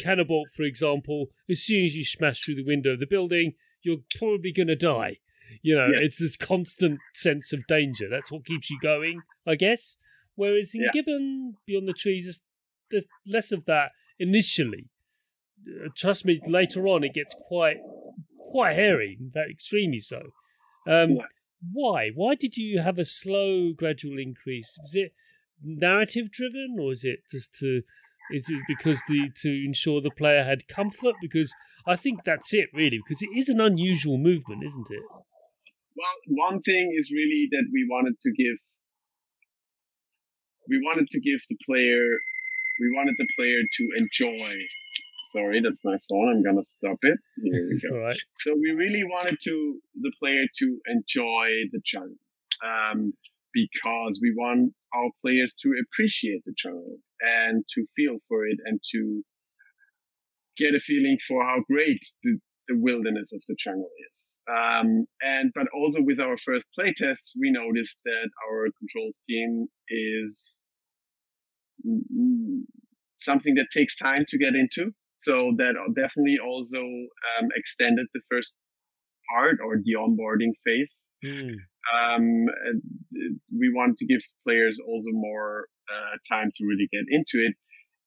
Canabalt, for example, as soon as you smash through the window of the building, you're probably going to die. You know, Yes. it's this constant sense of danger. That's what keeps you going, I guess. Whereas in Yeah. Gibbon Beyond the Trees, there's, there's less of that initially. uh, trust me, later on it gets quite quite hairy, in fact, extremely so. Um, Yeah. Why? Why did you have a slow, gradual increase? Was it narrative driven, or is it just to? Is it because the to ensure the player had comfort? Because I think that's it, really. Because it is an unusual movement, isn't it? Well, one thing is really that we wanted to give we wanted to give the player we wanted the player to enjoy. Sorry, that's my phone. I'm gonna stop it. Here we go. right. So we really wanted to the player to enjoy the jungle, um, because we want our players to appreciate the jungle and to feel for it and to get a feeling for how great the, the wilderness of the jungle is. Um, and but also with our first playtests, we noticed that our control scheme is mm, something that takes time to get into. So that definitely also um, extended the first part or the onboarding phase. Mm. Um, we want to give players also more uh, time to really get into it,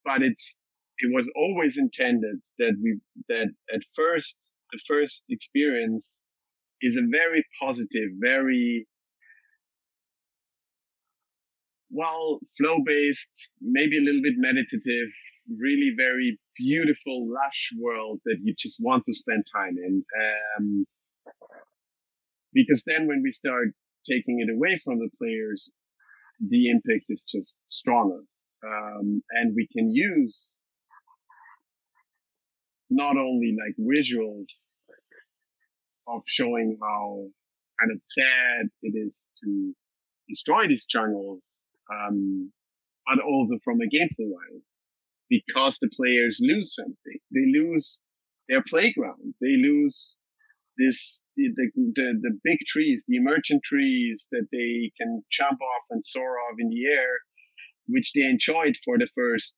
but it's it was always intended that we that at first the first experience is a very positive, very well flow based, maybe a little bit meditative, really very beautiful, lush world that you just want to spend time in. Um, because then when we start taking it away from the players, the impact is just stronger. Um, and we can use not only like visuals of showing how kind of sad it is to destroy these jungles, um, but also from a gameplay wise, because the players lose something. They lose their playground. They lose this the, the the big trees, the emergent trees that they can jump off and soar off in the air, which they enjoyed for the first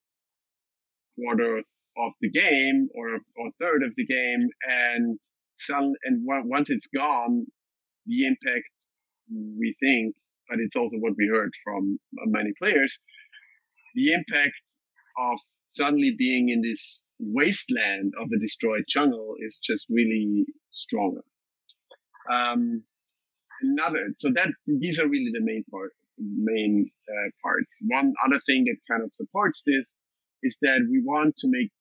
quarter of the game or or third of the game, and some and once it's gone, the impact we think, but it's also what we heard from many players, the impact of suddenly being in this wasteland of a destroyed jungle is just really stronger. Um, another, so that these are really the main part, main uh, parts. One other thing that kind of supports this is that we want to make,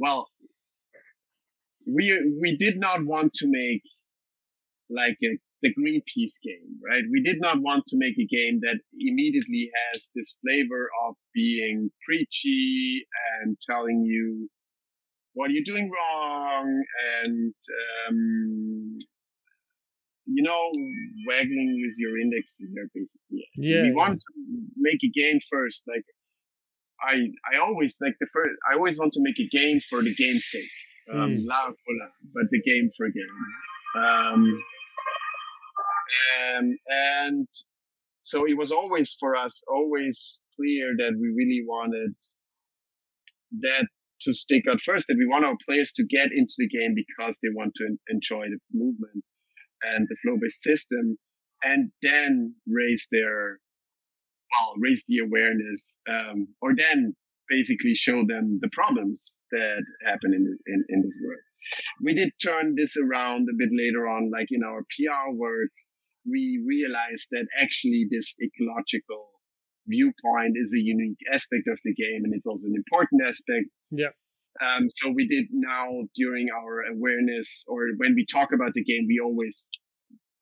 well, we we did not want to make like a, the Greenpeace game, right? We did not want to make a game that immediately has this flavor of being preachy and telling you what you're doing wrong and um, you know waggling with your index finger basically. Yeah. we yeah. want to make a game first, like. I, I always like the first, I always want to make a game for the game's sake. Um, Mm. la, but the game for game. Um, and, and so it was always for us, always clear that we really wanted that to stick out first, that we want our players to get into the game because they want to enjoy the movement and the flow-based system and then raise their, well, raise the awareness, um, or then basically show them the problems that happen in, in, in this world. We did turn this around a bit later on, like in our PR work, we realized that actually this ecological viewpoint is a unique aspect of the game and it's also an important aspect. Yeah. Um, so we did now during our awareness or when we talk about the game, we always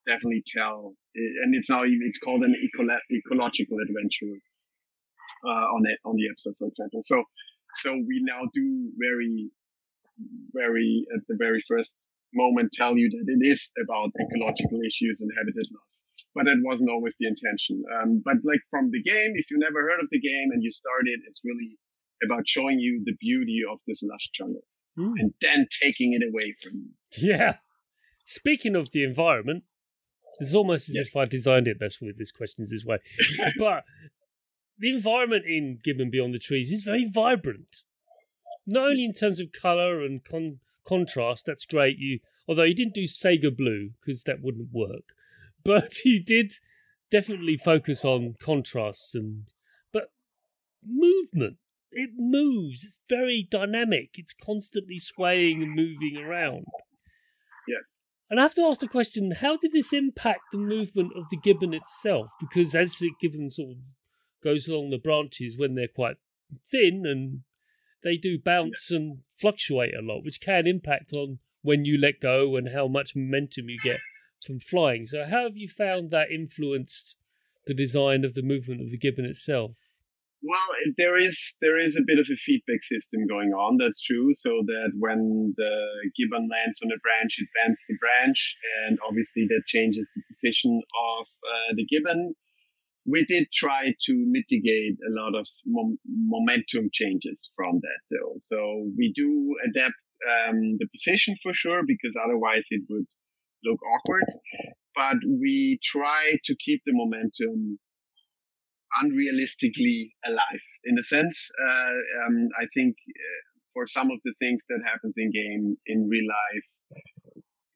definitely tell, and it's now even, it's called an ecolo- ecological adventure, uh, on it, on the episode, for example. So, so we now do very, very, at the very first moment tell you that it is about ecological issues and habitat loss. But that wasn't always the intention. Um, but like from the game, if you never heard of the game and you start it, it's really about showing you the beauty of this lush jungle Mm. and then taking it away from you. Yeah. Speaking of the environment, it's almost as Yeah. if I designed it. That's why this question is this way. but the environment in Gibbon Beyond the Trees is very vibrant. Not only in terms of colour and con- contrast, that's great. You, although you didn't do Sega Blue because that wouldn't work, but you did definitely focus on contrasts and but movement. it moves. It's very dynamic. It's constantly swaying and moving around. Yes. And I have to ask the question: How did this impact the movement of the gibbon itself? Because as the gibbon sort of goes along the branches when they're quite thin and they do bounce yeah. and fluctuate a lot, which can impact on when you let go and how much momentum you get from flying. So, how have you found that influenced the design of the movement of the gibbon itself? Well, there is there is a bit of a feedback system going on. That's true. So that when the gibbon lands on a branch, it bends the branch, and obviously that changes the position of uh, the gibbon. We did try to mitigate a lot of mom- momentum changes from that, though. So we do adapt um, the position for sure, because otherwise it would look awkward. But we try to keep the momentum unrealistically alive. In a sense, uh, um, I think uh, for some of the things that happens in game in real life,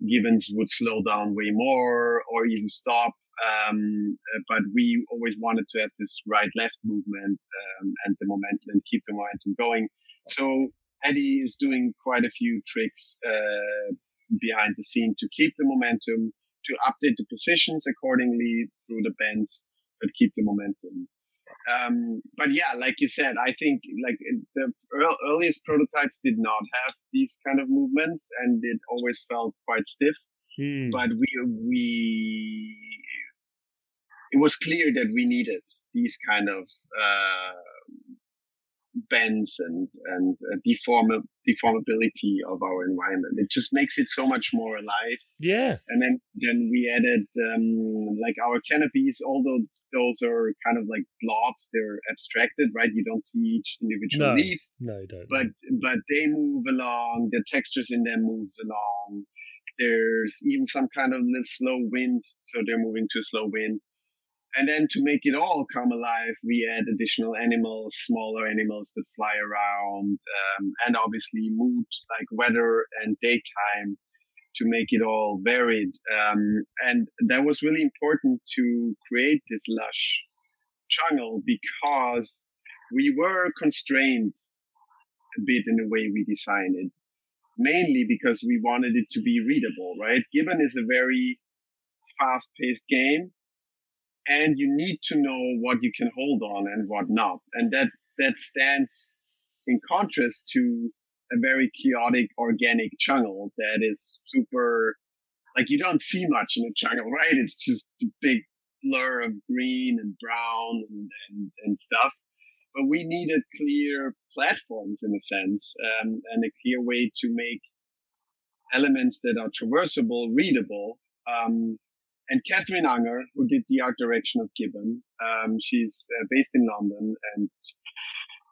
gibbons would slow down way more or even stop. Um, uh, but we always wanted to have this right left movement um, and the momentum and keep the momentum going. So Eddy is doing quite a few tricks uh, behind the scene to keep the momentum, to update the positions accordingly through the bends, but keep the momentum. Um, but yeah, like you said, I think like the earliest prototypes did not have these kind of movements, and it always felt quite stiff. Hmm. But we we it was clear that we needed these kind of uh, bends and and uh, deform deformability of our environment. It just makes it so much more alive. Yeah. And then then we added um, like our canopies. Although those are kind of like blobs, they're abstracted, right? You don't see each individual no. leaf. No, you don't. But but they move along. The textures in them moves along. There's even some kind of little slow wind, so they're moving to slow wind. And then to make it all come alive, we add additional animals, smaller animals that fly around, um, and obviously mood like weather and daytime to make it all varied. Um, and that was really important to create this lush jungle because we were constrained a bit in the way we designed it, mainly because we wanted it to be readable, right? Gibbon is a very fast paced game and you need to know what you can hold on and what not. And that, that stands in contrast to a very chaotic organic jungle that is super, like you don't see much in a jungle, right? It's just a big blur of green and brown and, and, and stuff. But we needed clear platforms in a sense, um, and a clear way to make elements that are traversable, readable, um, and Catherine Unger, who did the art direction of Gibbon. Um, she's uh, based in London and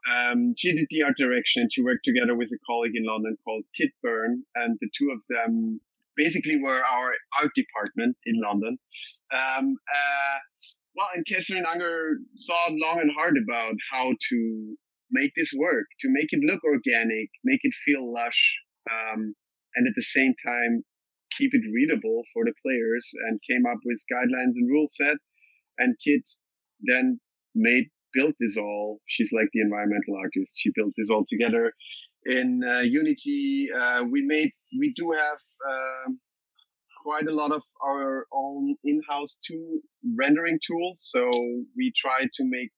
um, she did the art direction. She worked together with a colleague in London called Kit Byrne, and the two of them basically were our art department in London. Um, uh, well, and Catherine Unger thought long and hard about how to make this work, to make it look organic, make it feel lush, um, and at the same time keep it readable for the players and came up with guidelines and rule set. And Kit then made built this all. She's like the environmental artist. She built this all together in uh, Unity. Uh, we made we do have uh, quite a lot of our own in-house tool rendering tools. So we try to make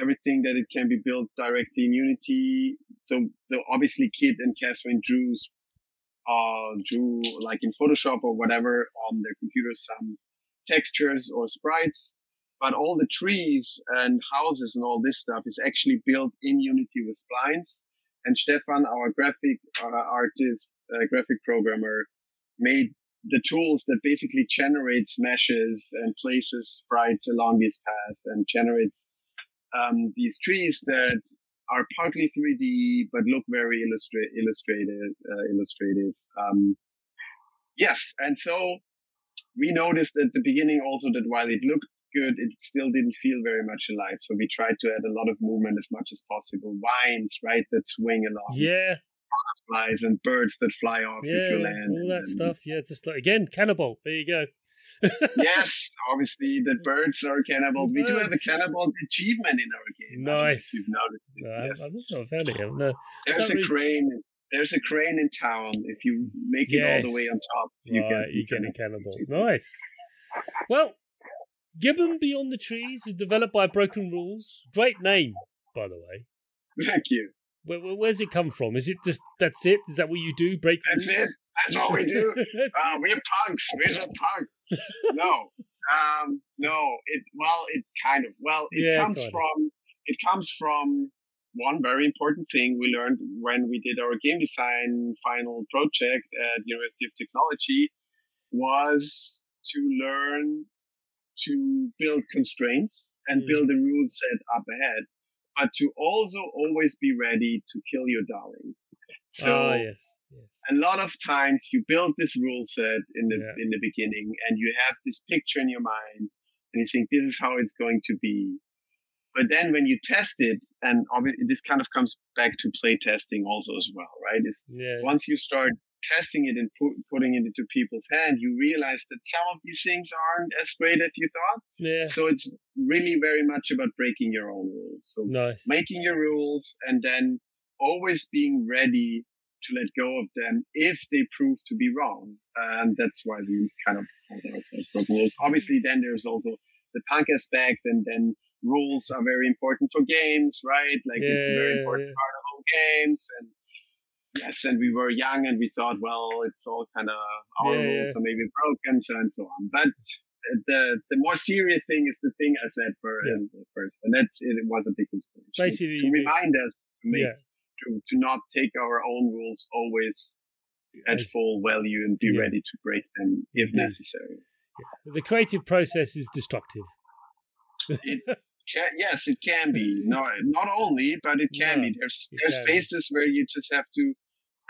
everything that it can be built directly in Unity. So, so obviously Kit and Catherine drew uh, like in Photoshop or whatever on their computer some textures or sprites. But all the trees and houses and all this stuff is actually built in Unity with splines. And Stefan, our graphic uh, artist, uh, graphic programmer, made the tools that basically generates meshes and places sprites along these paths and generates um, these trees that are partly 3D but look very illustra- illustrative. Uh, illustrative. Um, yes, and so we noticed at the beginning also that while it looked good, it still didn't feel very much alive. So we tried to add a lot of movement as much as possible. Vines, right, that swing along. Yeah. Butterflies and birds that fly off yeah, if you land. All that and, stuff. Yeah, just like again, Canabalt. There you go. Yes, obviously the birds are Canabalt's. We do have a Canabalt achievement in our game. Nice. You've noticed. It. No, yes. I, I don't know. I found it There's a really- crane. There's a crane in town. If you make it all the way on top, you right, get you get a Canabalt. Nice. Well, Gibbon Beyond the Trees is developed by Broken Rules. Great name, by the way. Thank you. Where, where, where's it come from? Is it just that's it? Is that what you do? Break That's it. That's all we do. Uh, we're punks. We're some punk. no, um, no. It well, it kind of well, it Yeah, comes from it comes from one very important thing we learned when we did our game design final project at University of Technology was to learn to build constraints and Mm. build a rule set up ahead, but to also always be ready to kill your darlings. So ah, yes, yes. a lot of times you build this rule set in the Yeah. in the beginning and you have this picture in your mind and you think this is how it's going to be but then when you test it and obviously this kind of comes back to play testing also as well right it's Yeah, once you start testing it and pu- putting it into people's hand you realize that some of these things aren't as great as you thought yeah. so it's really very much about breaking your own rules so Nice. making your rules and then always being ready to let go of them if they prove to be wrong. And that's why we kind of called ourselves broken rules. Obviously, then there's also the punk aspect, and then rules are very important for games, right? Like it's a very Yeah, important yeah. part of all games. And yes, and we were young and we thought, well, it's all kind of our Yeah, rules, so maybe broken, so and so on. But the the more serious thing is the thing I said for Yeah. um, first, and that's it was a big inspiration. It's Basically, to remind us to make to, to not take our own rules always at full value and be ready to break them if necessary. The creative process is destructive. Ca- yes, it can be. No, not only, but it can be. There's it there's be. where you just have to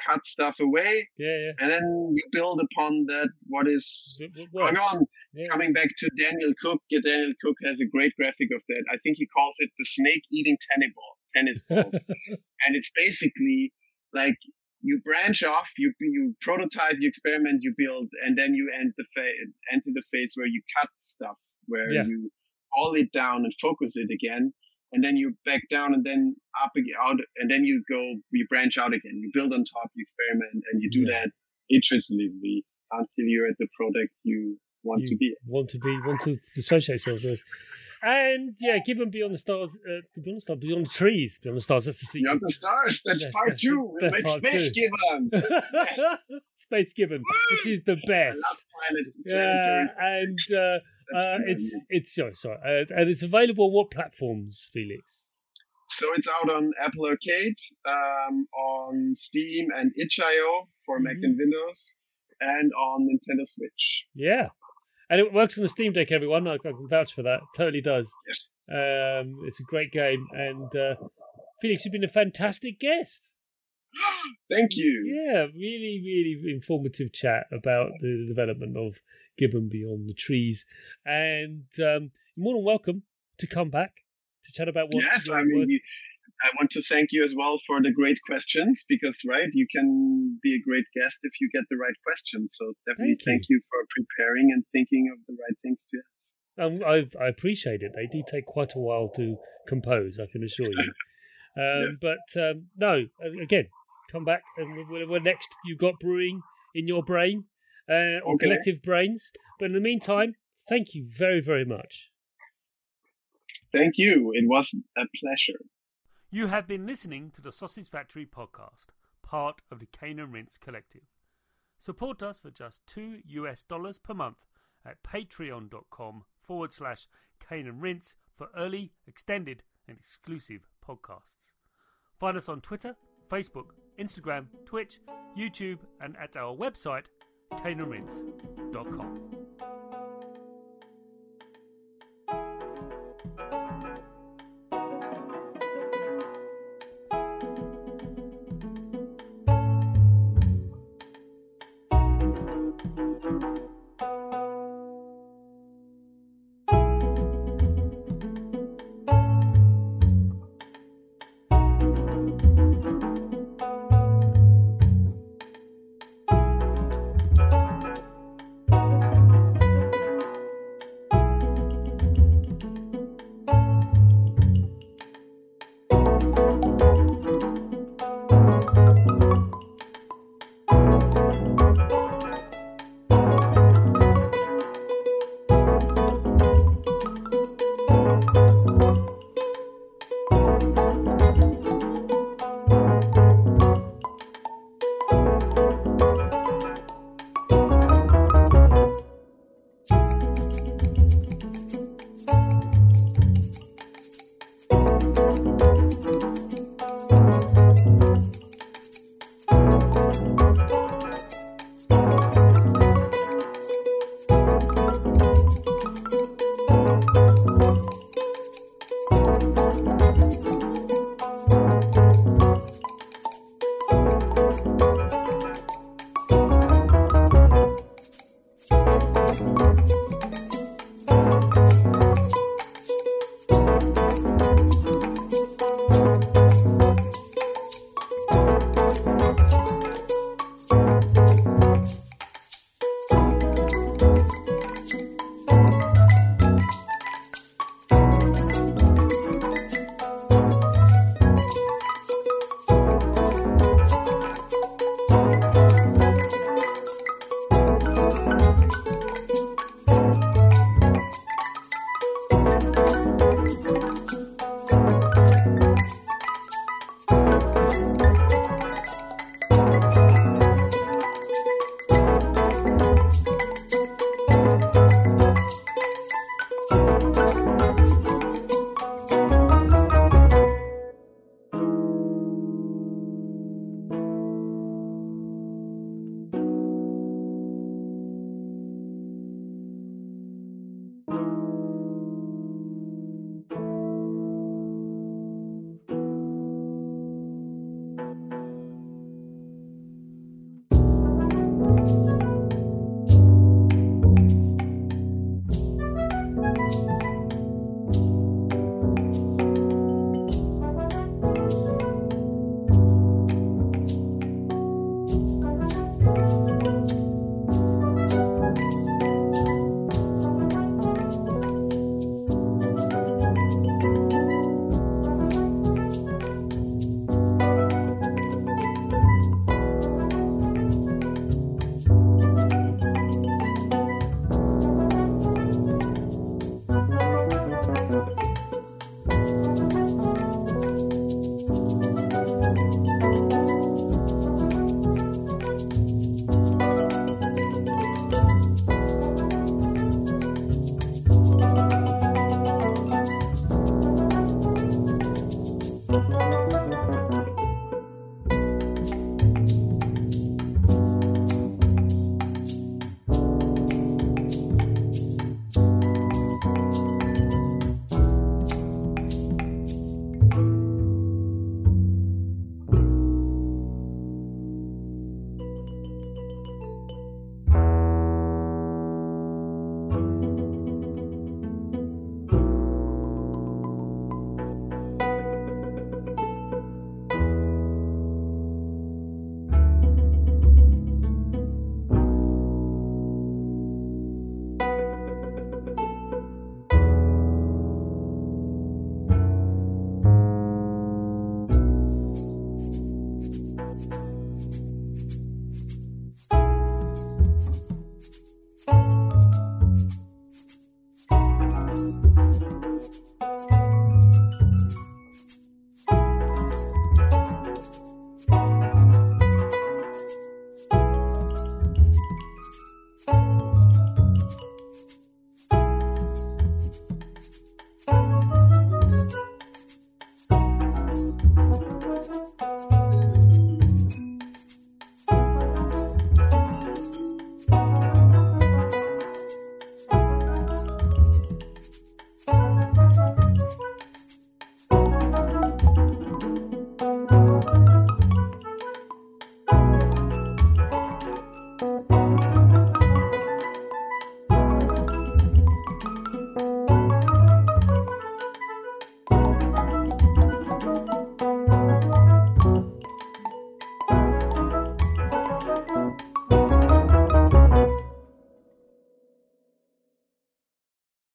cut stuff away, Yeah, yeah. and then you build upon that. What is It- it going on? Yeah. Coming back to Daniel Cook, yeah, Daniel Cook has a great graphic of that. I think he calls it the snake eating tennis ball, tennis balls, and it's basically like you branch off, you you prototype, you experiment, you build, and then you end the phase, enter the phase where you cut stuff, where Yeah. you all it down and focus it again, and then you back down and then up ag- out, and then you go, you branch out again, you build on top, you experiment, and you do Yeah. that iteratively until you're at the product you want to be. want to be want to associate yourself with. And yeah, Gibbon beyond the stars, uh, beyond the stars, beyond the trees, beyond the stars. That's the sequel. Beyond the stars, that's Yes, part that's- two. That's part space two. Gibbon. Space Gibbon, which is the I best. love planet, Yeah, planetary and uh, uh, it's yeah. it's sorry, sorry, uh, and it's available on what platforms, Felix? So it's out on Apple Arcade, um, on Steam and itch.io for Mac Mhm. and Windows, and on Nintendo Switch. Yeah, and it works on the Steam Deck. Everyone, I, I can vouch for that. Totally does. Yes. Um, it's a great game, and uh, Felix, you've been a fantastic guest. Thank you. Yeah, really, really informative chat about the development of Gibbon Beyond the Trees, and um, you're more than welcome to come back to chat about what. yes, I mean, you, I want to thank you as well for the great questions because, right, you can be a great guest if you get the right questions. So definitely Thank you. thank you for preparing and thinking of the right things to ask. Um, I, I appreciate it. They do take quite a while to compose, I can assure you. Um, But um, no, again, come back and whatever next you got brewing in your brain uh, or Okay. collective brains. But in the meantime, thank you very, very much. Thank you. It was a pleasure. You have been listening to the Sausage Factory podcast, part of the Cane and Rinse Collective. Support us for just two US dollars per month at patreon.com forward slash Cane and Rinse for early, extended, and exclusive podcasts. Find us on Twitter, Facebook, Instagram, Twitch, YouTube, and at our website, caneandrinse.com.